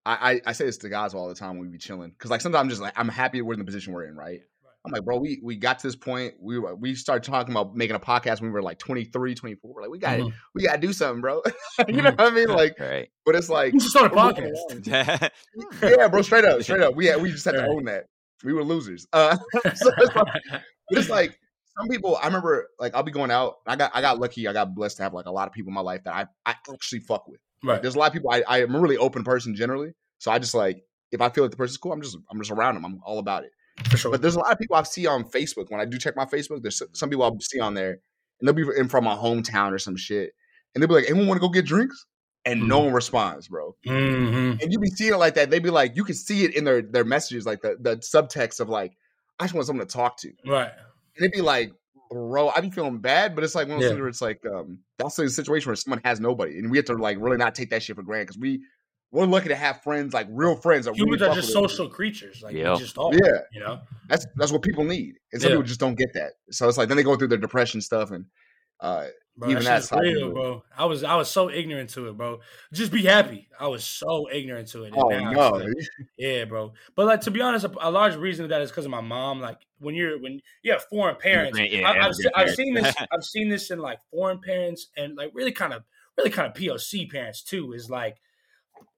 I I, I say this to guys all the time when we be chilling because like sometimes I'm just like I'm happy we're in the position we're in, right? I'm like, bro, we we got to this point. We we started talking about making a podcast when we were like 23, 24. We're like, we got Mhm. we got to do something, bro. you know what I mean? Like, right. but it's like should start a podcast. yeah. yeah, bro, straight up, straight up. We had, we just had to Right. own that. We were losers. Uh, so it's like, but it's like some people. I remember, like, I'll be going out. I got, I got lucky. I got blessed to have like a lot of people in my life that I, I actually fuck with. Like, right. there's a lot of people. I, I'm a really open person generally, so I just like if I feel like the person's cool, I'm just, I'm just around them. I'm all about it. For sure. But there's a lot of people I see on Facebook when I do check my Facebook. There's some people I'll see on there, and they'll be in from my hometown or some shit, and they'll be like, "Anyone want to go get drinks?" And no one responds, bro. Mhm. And you be seeing it like that. They be like, you can see it in their their messages, like the the subtext of like, I just want someone to talk to. Right. And it'd be like, bro, I'd be feeling bad, but it's like one of those Yeah. things where it's like, um, that's a situation where someone has nobody, and we have to like really not take that shit for granted because we we're lucky to have friends, like real friends. That Humans really are just with us. social creatures. Like Yeah. just are. Yeah. You know. That's that's what people need, and some Yeah. people just don't get that. So it's like then they go through their depression stuff, and uh, Bro, Even that that shit's real, it. bro. I was I was so ignorant to it, bro. Just be happy. I was so ignorant to it. oh no, like- yeah, bro. But like to be honest, a, a large reason of that is because of my mom. Like when you're when you have foreign parents, Yeah, I, I've, immigrant se- I've seen this. I've seen this in like foreign parents and like really kind of really kind of POC parents too. Is like,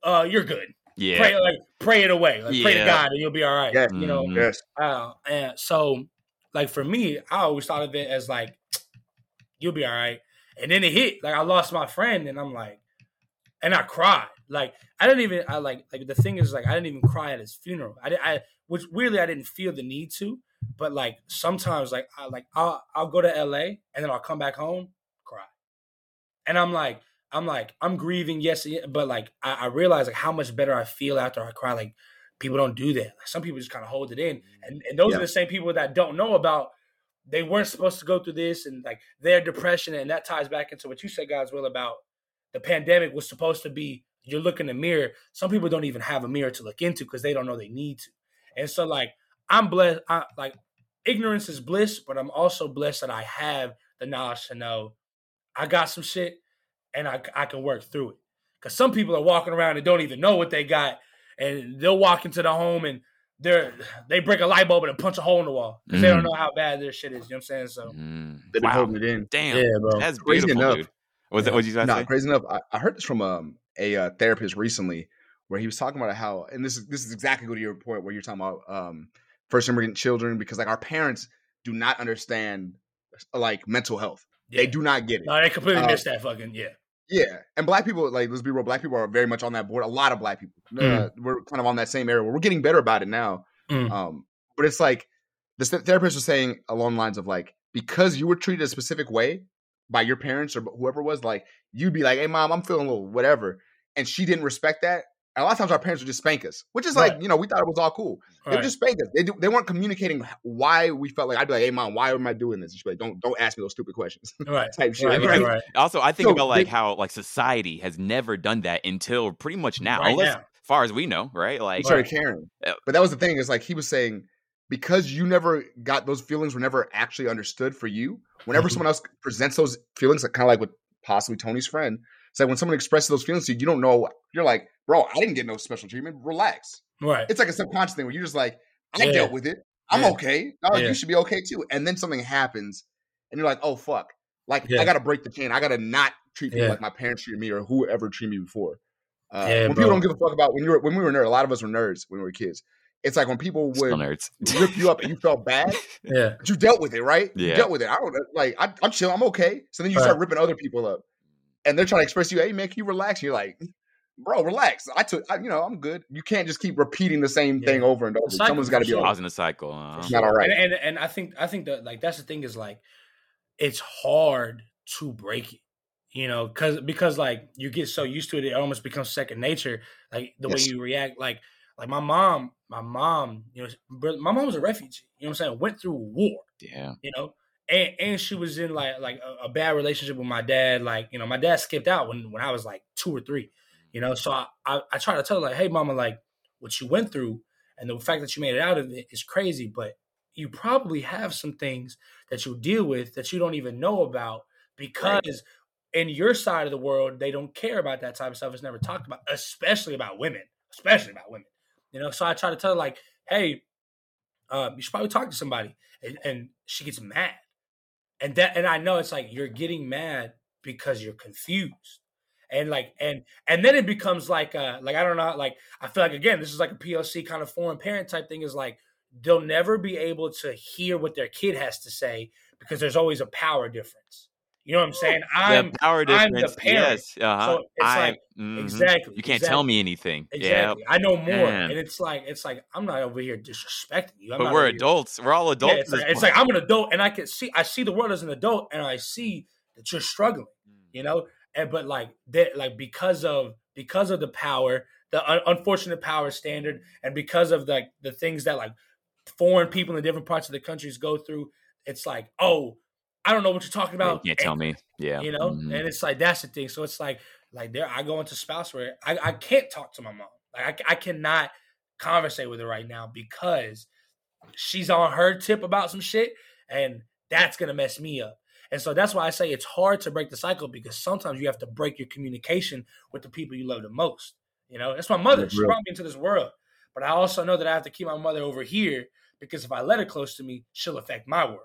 uh, you're good. Yeah. Pray like pray it away. Like pray to God and you'll be all right. Yeah. You know. Mhm. yes, Uh, and so, like for me, I always thought of it as like, you'll be all right. And then it hit. Like I lost my friend, and I'm like, and I cried. Like I didn't even. I like like the thing is like I didn't even cry at his funeral. I did. I which weirdly I didn't feel the need to. But like sometimes like I like I'll I'll go to L.A. and then I'll come back home, cry, and I'm like. I'm like I'm grieving, yes, but like I, I realize like how much better I feel after I cry. Like people don't do that. Like, some people just kind of hold it in, mm-hmm. and and those Yeah. are the same people that don't know about. They weren't supposed to go through this, and like their depression, and that ties back into what you said, Godswill about the pandemic was supposed to be. You look in the mirror. Some people don't even have a mirror to look into because they don't know they need to. And so, like, I'm blessed. I, like, ignorance is bliss, but I'm also blessed that I have the knowledge to know I got some shit and I, I can work through it. Because some people are walking around and don't even know what they got, and they'll walk into the home and they're they break a light bulb and punch a hole in the wall because they don't Mm. know how bad their shit is. You know what I'm saying? So Mm. they've been Wow. holding it in. Damn. bro. That's Crazy enough. dude. Was that what you guys No, say? crazy enough. I, I heard this from um, a uh, therapist recently, where he was talking about how, and this is this is exactly go to your point where you're talking about um, first immigrant children because like our parents do not understand like mental health. Yeah. They do not get it. No, they completely Uh, missed that fucking yeah. Yeah, and black people, like let's be real, black people are very much on that board. A lot of black people, uh, we're kind of on that same area. Where we're getting better about it now. Mm. Um, but it's like the th- therapist was saying along the lines of like because you were treated a specific way by your parents or whoever it was, like you'd be like, "Hey, mom, I'm feeling a little whatever," and she didn't respect that. And a lot of times our parents would just spank us, which is like Right. you know we thought it was all cool. They Right. would just spank us. They do, they weren't communicating why we felt like I'd be like, "Hey, mom, why am I doing this?" And she'd be like, "Don't don't ask me those stupid questions." right. type shit. Right, right, right. Also, I think So about like they- how like society has never done that until pretty much now, Right unless, now. as far as we know, right? Like, he started caring. Uh, But that was the thing is like he was saying because you never got those feelings were never actually understood for you. Whenever Mhm. someone else presents those feelings, like kind of like with possibly Tony's friend, it's like when someone expresses those feelings to you, you don't know. You're like, bro, I didn't get no special treatment. Relax. Right. It's like a subconscious thing where you're just like, I Yeah. dealt with it. I'm Yeah. okay. Dog, Yeah. You should be okay too. And then something happens, and you're like, oh fuck. Like Yeah. I gotta break the chain. I gotta not treat people Yeah. like my parents treated me or whoever treated me before. Uh, Yeah, when bro. people don't give a fuck about when you were when we were nerds, a lot of us were nerds when we were kids. It's like when people would nerds. rip you up and you felt bad, Yeah. but you dealt with it, right? You Yeah. dealt with it. I don't like I, I'm chill, I'm okay. So then you Right. start ripping other people up, and they're trying to express to you, hey man, can you relax? And you're like, bro, relax. I took, I, you know, I'm good. You can't just keep repeating the same Yeah. thing over and over. cycle Someone's got to be sure. was in a cycle. Uh, It's not all right. And, and and I think I think that like that's the thing is like it's hard to break it. You know, because because like you get so used to it, it almost becomes second nature. Like the Yes. way you react, like like my mom, my mom, you know, my mom was a refugee. You know what I'm saying? Went through war. yeah. you know and and she was in like like a, a bad relationship with my dad like you know my dad skipped out when when i was like two or three you know? So i i, I try to tell her like hey mama like what you went through and the fact that you made it out of it is crazy but you probably have some things that you deal with that you don't even know about because in your side of the world they don't care about that type of stuff. It's never talked about especially about women especially about women. You know so i try to tell her like hey um, you should probably talk to somebody, and, and she gets mad, and that and I know it's like you're getting mad because you're confused. And like and and then it becomes like uh like i don't know like i feel like again this is like a poc kind of foreign parent type thing is like they'll never be able to hear what their kid has to say because there's always a power difference you know what i'm saying i'm the power I'm the parent. yes. Uh-huh. so it's I- like mhm. exactly You can't exactly, tell me anything. exactly i know more Man. and it's like it's like i'm not over here disrespecting you I'm But we're here- adults. We're all adults. yeah, it's, like, it's like. I'm an adult and I can see I see the world as an adult and I see that you're struggling, you know. And but like that, like because of because of the power, the un- unfortunate power standard, and because of like the things that like foreign people in different parts of the countries go through, it's like oh, I don't know what you're talking about. you can't tell me. Yeah. you know. Mhm. And it's like that's the thing. So it's like like there I go into spouse where I, I can't talk to my mom. Like I, I cannot conversate with her right now because she's on her tip about some shit and that's gonna mess me up. And so that's why I say it's hard to break the cycle because sometimes you have to break your communication with the people you love the most. You know, that's my mother. She Real. brought me into this world. But I also know that I have to keep my mother over here because if I let her close to me, she'll affect my world.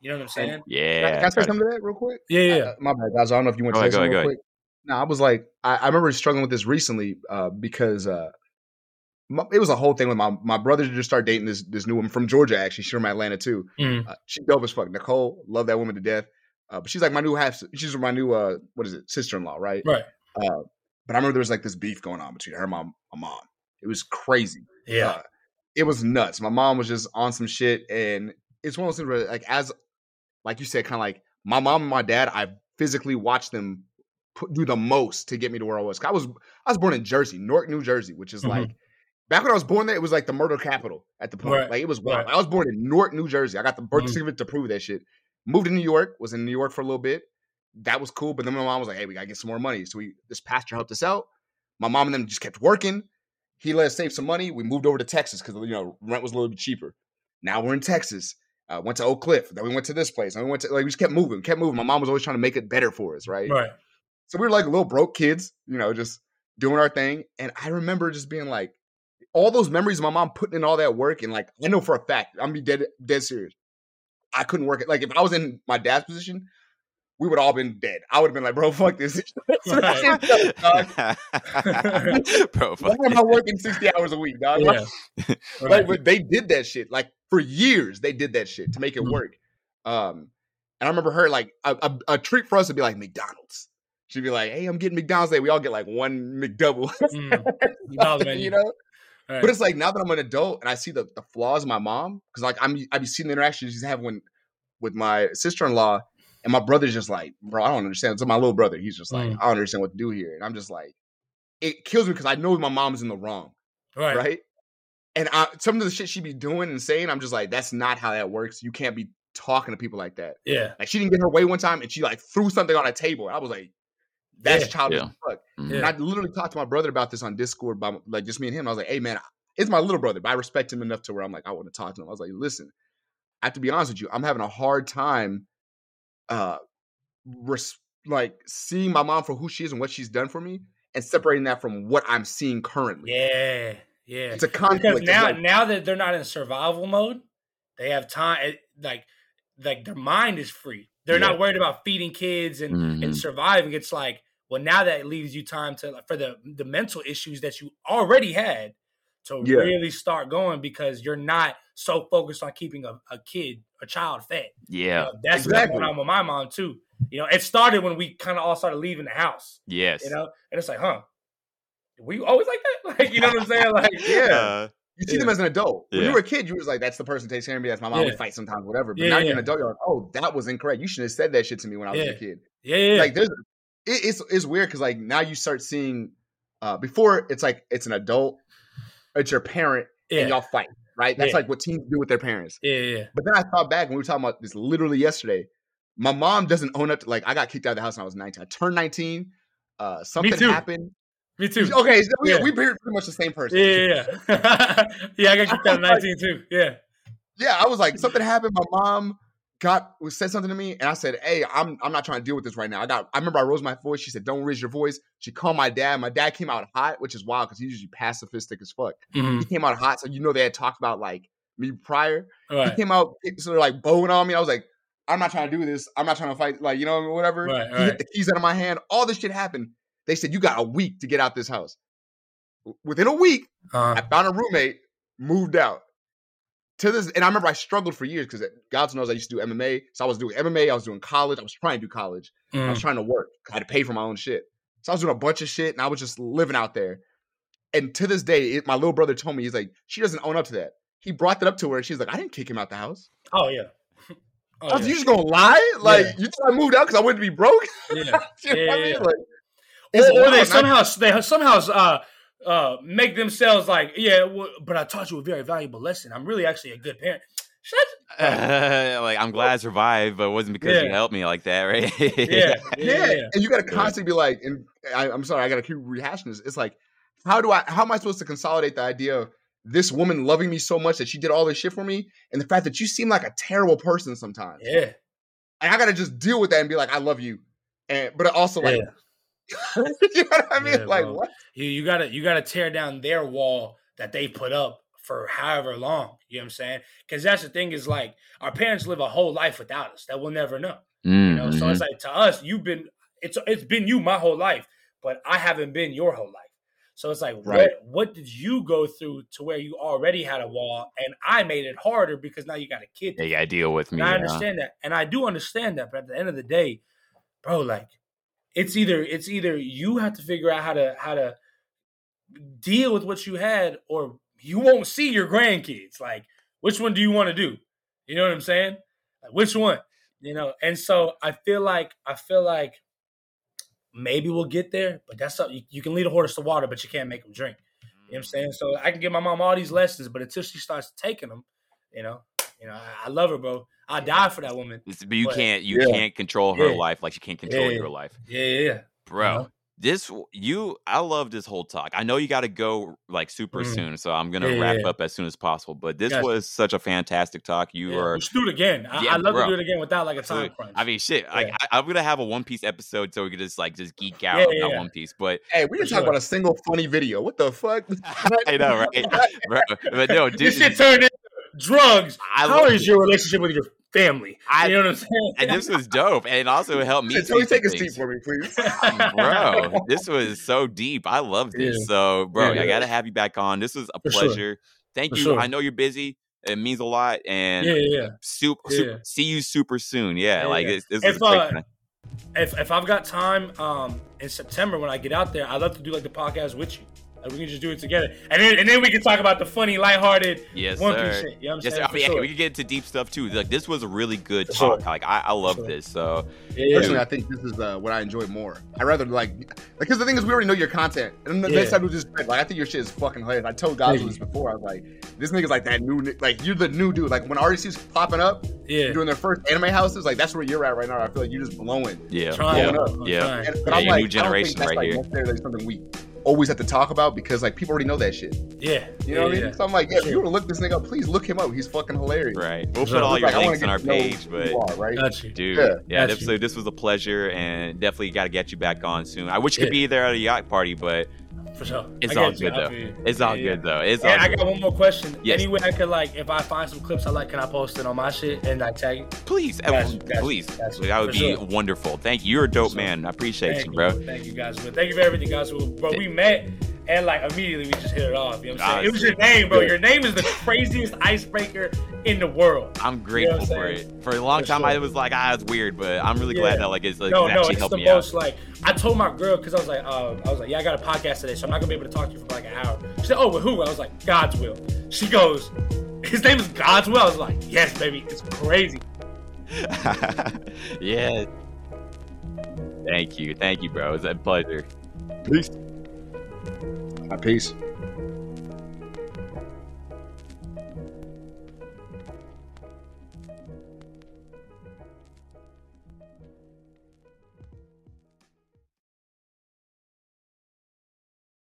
You know what I'm saying? Can I- Yeah. Can I say try to- something to that real quick? Yeah, yeah. Uh, my bad, guys. I don't know if you want to ahead, say go something ahead, real go quick. No, I was like, I, I remember struggling with this recently uh, because uh, my, it was a whole thing with my my brother just started dating this this new woman from Georgia. Actually, she's from Atlanta too. Mm. Uh, she dope as fuck. Nicole, love that woman to death. Uh, but she's like my new half. She's my new uh, what is it, sister in law, right? Right. Uh, but I remember there was like this beef going on between her and my, my mom. It was crazy. Yeah. Uh, it was nuts. My mom was just on some shit, and it's one of those things where, like, as like you said, kind of like my mom and my dad, I physically watched them put, do the most to get me to where I was. I was I was born in Jersey, Newark, New Jersey, which is Mhm. like back when I was born there, it was like the murder capital at the point. Right, Like it was wild. right. I was born in Newark, New Jersey. I got the birth Mhm. certificate to prove that shit. Moved to New York, was in New York for a little bit. That was cool, but then my mom was like, "Hey, we gotta get some more money." So we this pastor helped us out. My mom and them just kept working. He let us save some money. We moved over to Texas because you know rent was a little bit cheaper. Now we're in Texas. Uh, went to Oak Cliff. Then we went to this place. And we went to like we just kept moving, kept moving. My mom was always trying to make it better for us, right? Right. So we were like little broke kids, you know, just doing our thing. And I remember just being like, all those memories of my mom putting in all that work, and like I know for a fact, I'm be dead dead serious. I couldn't work it. Like if I was in my dad's position, we would all been dead. I would have been like, bro, fuck this. Right. dog. Bro, Why fuck am I working 60 hours a week, dog? Yeah. Like, Right. but they did that shit like for years. They did that shit to make it Mhm. work. Um, and I remember her like a, a, a treat for us would be like McDonald's. She'd be like, "Hey, I'm getting McDonald's today. We all get like one McDouble." Mm. You know. Right. But it's like now that I'm an adult and I see the, the flaws of my mom, because like I'm I be seeing the interactions she's having when, with my sister in law, and my brother's just like, bro, I don't understand. So my little brother, he's just like, Mm. I don't understand what to do here, and I'm just like, it kills me because I know my mom's in the wrong, right. right? And I, some of the shit she be doing and saying, I'm just like, that's not how that works. You can't be talking to people like that. Yeah. Like she didn't get her way one time, and she like threw something on a table. And I was like, that's Yeah. childish Yeah. as fuck. Yeah. And I literally talked to my brother about this on Discord, by like just me and him. I was like, "Hey, man, it's my little brother, but I respect him enough to where I'm like, I want to talk to him." I was like, "Listen, I have to be honest with you. I'm having a hard time, uh, res- like seeing my mom for who she is and what she's done for me, and separating that from what I'm seeing currently. Yeah. Yeah. It's a conflict. because now like- now that they're not in survival mode, they have time. Like like their mind is free. They're Yeah. not worried about feeding kids and Mhm. and surviving. It's like well now that leaves you time to for the the mental issues that you already had to Yeah. really start going because you're not so focused on keeping a, a kid a child fed. You Yeah. know, that's Exactly. going on with my mom too. You know, it started when we kind of all started leaving the house. Yes. You know, and it's like, huh? We always like that, like you know what I'm saying? Like, Yeah. Uh, you see them as an adult. When Yeah. you were a kid, you was like, "That's the person who takes care of me. That's my mom. We Yeah. fight sometimes, whatever." But Yeah, now you're an adult. You're like, "Oh, that was incorrect. You shouldn't have said that shit to me when I was Yeah. a kid." yeah, yeah, like there's it, it's it's weird because like now you start seeing uh before it's like it's an adult it's your parent yeah, and y'all fight right that's Yeah. like what teens do with their parents yeah, yeah. but then i thought back when we were talking about this literally yesterday my mom doesn't own up to like i got kicked out of the house when i was 19 i turned 19 uh something happened Me too. okay so we, Yeah. we pretty much the same person Yeah, yeah, yeah. yeah, I got kicked out of 19 too. Yeah. yeah, I was like, something happened. My mom got said something to me, and I said, "Hey, I'm I'm not trying to deal with this right now." I got. I remember I rose my voice. She said, "Don't raise your voice." She called my dad. My dad came out hot, which is wild because he's usually pacifistic as fuck. Mhm. He came out hot, so you know they had talked about like me prior. Right. He came out sort of like bowing on me. I was like, I'm not trying to do this. I'm not trying to fight. Like, you know, whatever. Right, he right. hit the keys out of my hand. All this shit happened. They said, you got a week to get out this house. Within a week, Uh, I found a roommate, moved out. To this, and I remember I struggled for years because God knows I used to do MMA. So I was doing MMA, I was doing college, I was trying to do college. I mm, was trying to work. I had to pay for my own shit. So I was doing a bunch of shit and I was just living out there. And to this day, it, my little brother told me, he's like, she doesn't own up to that. He brought that up to her and she's like, I didn't kick him out the house. oh yeah. Oh, I was, yeah. you just gonna lie? Like, Yeah. you thought I moved out because I wanted to be broke? yeah. you know what I mean? Like, or, it's or they somehow they somehow uh uh make themselves like yeah well, but i taught you a very valuable lesson i'm really actually a good parent Shut like I'm glad I survived, but it wasn't because you helped me like that, right? yeah yeah, yeah. yeah. And you gotta constantly be like, and I, I'm sorry, I gotta keep rehashing this. It's like, how do I how am I supposed to consolidate the idea of this woman loving me so much that she did all this shit for me and the fact that you seem like a terrible person sometimes? yeah. And I gotta just deal with that and be like, I love you. And but also like Yeah. you know what I mean? Yeah, like bro. what? you, you gotta you gotta tear down their wall that they put up for however long you know what i'm saying because that's the thing is like our parents live a whole life without us that we'll never know Mm, you know so it's like to us you've been it's it's been you my whole life but i haven't been your whole life so it's like Right. what what did you go through to where you already had a wall and i made it harder because now you got a kid yeah, you gotta deal with me. and I understand that, and I do understand that. But at the end of the day, bro, like it's either it's either you have to figure out how to how to deal with what you had, or you won't see your grandkids. Like, which one do you want to do? You know what I'm saying? Like, which one? You know. And so I feel like I feel like maybe we'll get there, but that's something you, you can lead a horse to water, but you can't make him drink. You know what I'm saying? So I can give my mom all these lessons, but until she starts taking them, you know, you know, I, I love her, bro. I die for that woman. It's- but you But- can't you Yeah. can't control her Yeah. life like you can't control Yeah. your life, Yeah, yeah, yeah. bro. know? This you I love this whole talk. I know you got to go like super Mhm. soon, so I'm gonna Yeah, yeah, wrap yeah. up as soon as possible. But this Gotcha. was such a fantastic talk. You Yeah, were we should do it again. I, Yeah, I'd love bro. to do it again without like a time Absolutely. crunch. I mean, shit. Like, I, I'm gonna have a One Piece episode so we could just like just geek out Yeah, about yeah, yeah. One Piece. But Hey, we didn't For talk sure. about a single funny video. What the fuck? I know, right, bro? But no, dude, this shit turned into drugs. I How love is your relationship with your family? I- you know what I'm saying? and this was dope, and it also it helped me. Hey, Tony, some take a seat for me, please. bro. This was so deep. I loved this. Yeah. So, bro, Yeah. I gotta have you back on. This was a For sure. pleasure. Thank For you. sure. I know you're busy. It means a lot, and yeah, yeah, yeah. super, Yeah. super, see you super soon. Yeah, Yeah, like yeah. This, this If, is a great uh, time. If if I've got time, um, in September when I get out there, I'd love to do like the podcast with you. Like we can just do it together, and then and then we can talk about the funny, lighthearted Yes, One sir. Piece shit. You know what I'm Yes, saying? I mean, sure. we can get into deep stuff too. Like this was a really good For sure. talk. Like I, I love sure. this. So Yeah, yeah. Personally, I think this is uh, what I enjoy more. I rather like because the thing is we already know your content, and the Yeah. next time we just like I think your shit is fucking hilarious. I told guys this before. I was like, this nigga's like that new, ni- like you're the new dude. Like when RDC's popping up, yeah. doing their first anime houses, like that's where you're at right now. I feel like you're just blowing. yeah, Trying, yeah, up. Yeah. trying. And, Yeah, but I'm your like, new I generation don't think that's right like here. necessarily something we always have to talk about because like people already know that shit. Yeah, You know yeah, what I mean? yeah. So I'm like, yeah, if you want to look this nigga up, please look him up. He's fucking hilarious. Right. We'll Sure. put all your I wanna links get on our page, but you are, right? Got. Dude, Yeah. yeah, Got so this was a pleasure, and definitely got to get you back on soon. I wish you Yeah. could be there at a yacht party, but For sure. it's all good though. It's all yeah. good though. It's And all I good. got one more question. Yes. Any way I could like, if I find some clips I like, can I post it on my shit and I tag you? Please, Gotcha, gotcha, please, gotcha. that would For be sure. wonderful. Thank you. You're a dope sure. man. I appreciate Thank you, bro. Thank you guys. Thank you for everything, guys. Bro, we met and like immediately we just hit it off. You know what I'm saying? It was your name, bro. Your name is the craziest icebreaker in the world. I'm grateful what I'm for it. For a long For time, sure. I was like, ah, it's weird, but I'm really Yeah. glad that like it's like no, it no, actually it's helped the me most out. like I told my girl because I was like, uh, I was like, yeah, I got a podcast today, so I'm not gonna be able to talk to you for like an hour. She said, oh, with who? I was like, Godswill. She goes, his name is Godswill. I was like, yes, baby, it's crazy. yeah. Thank you, thank you, bro. It's a pleasure. Peace. Peace.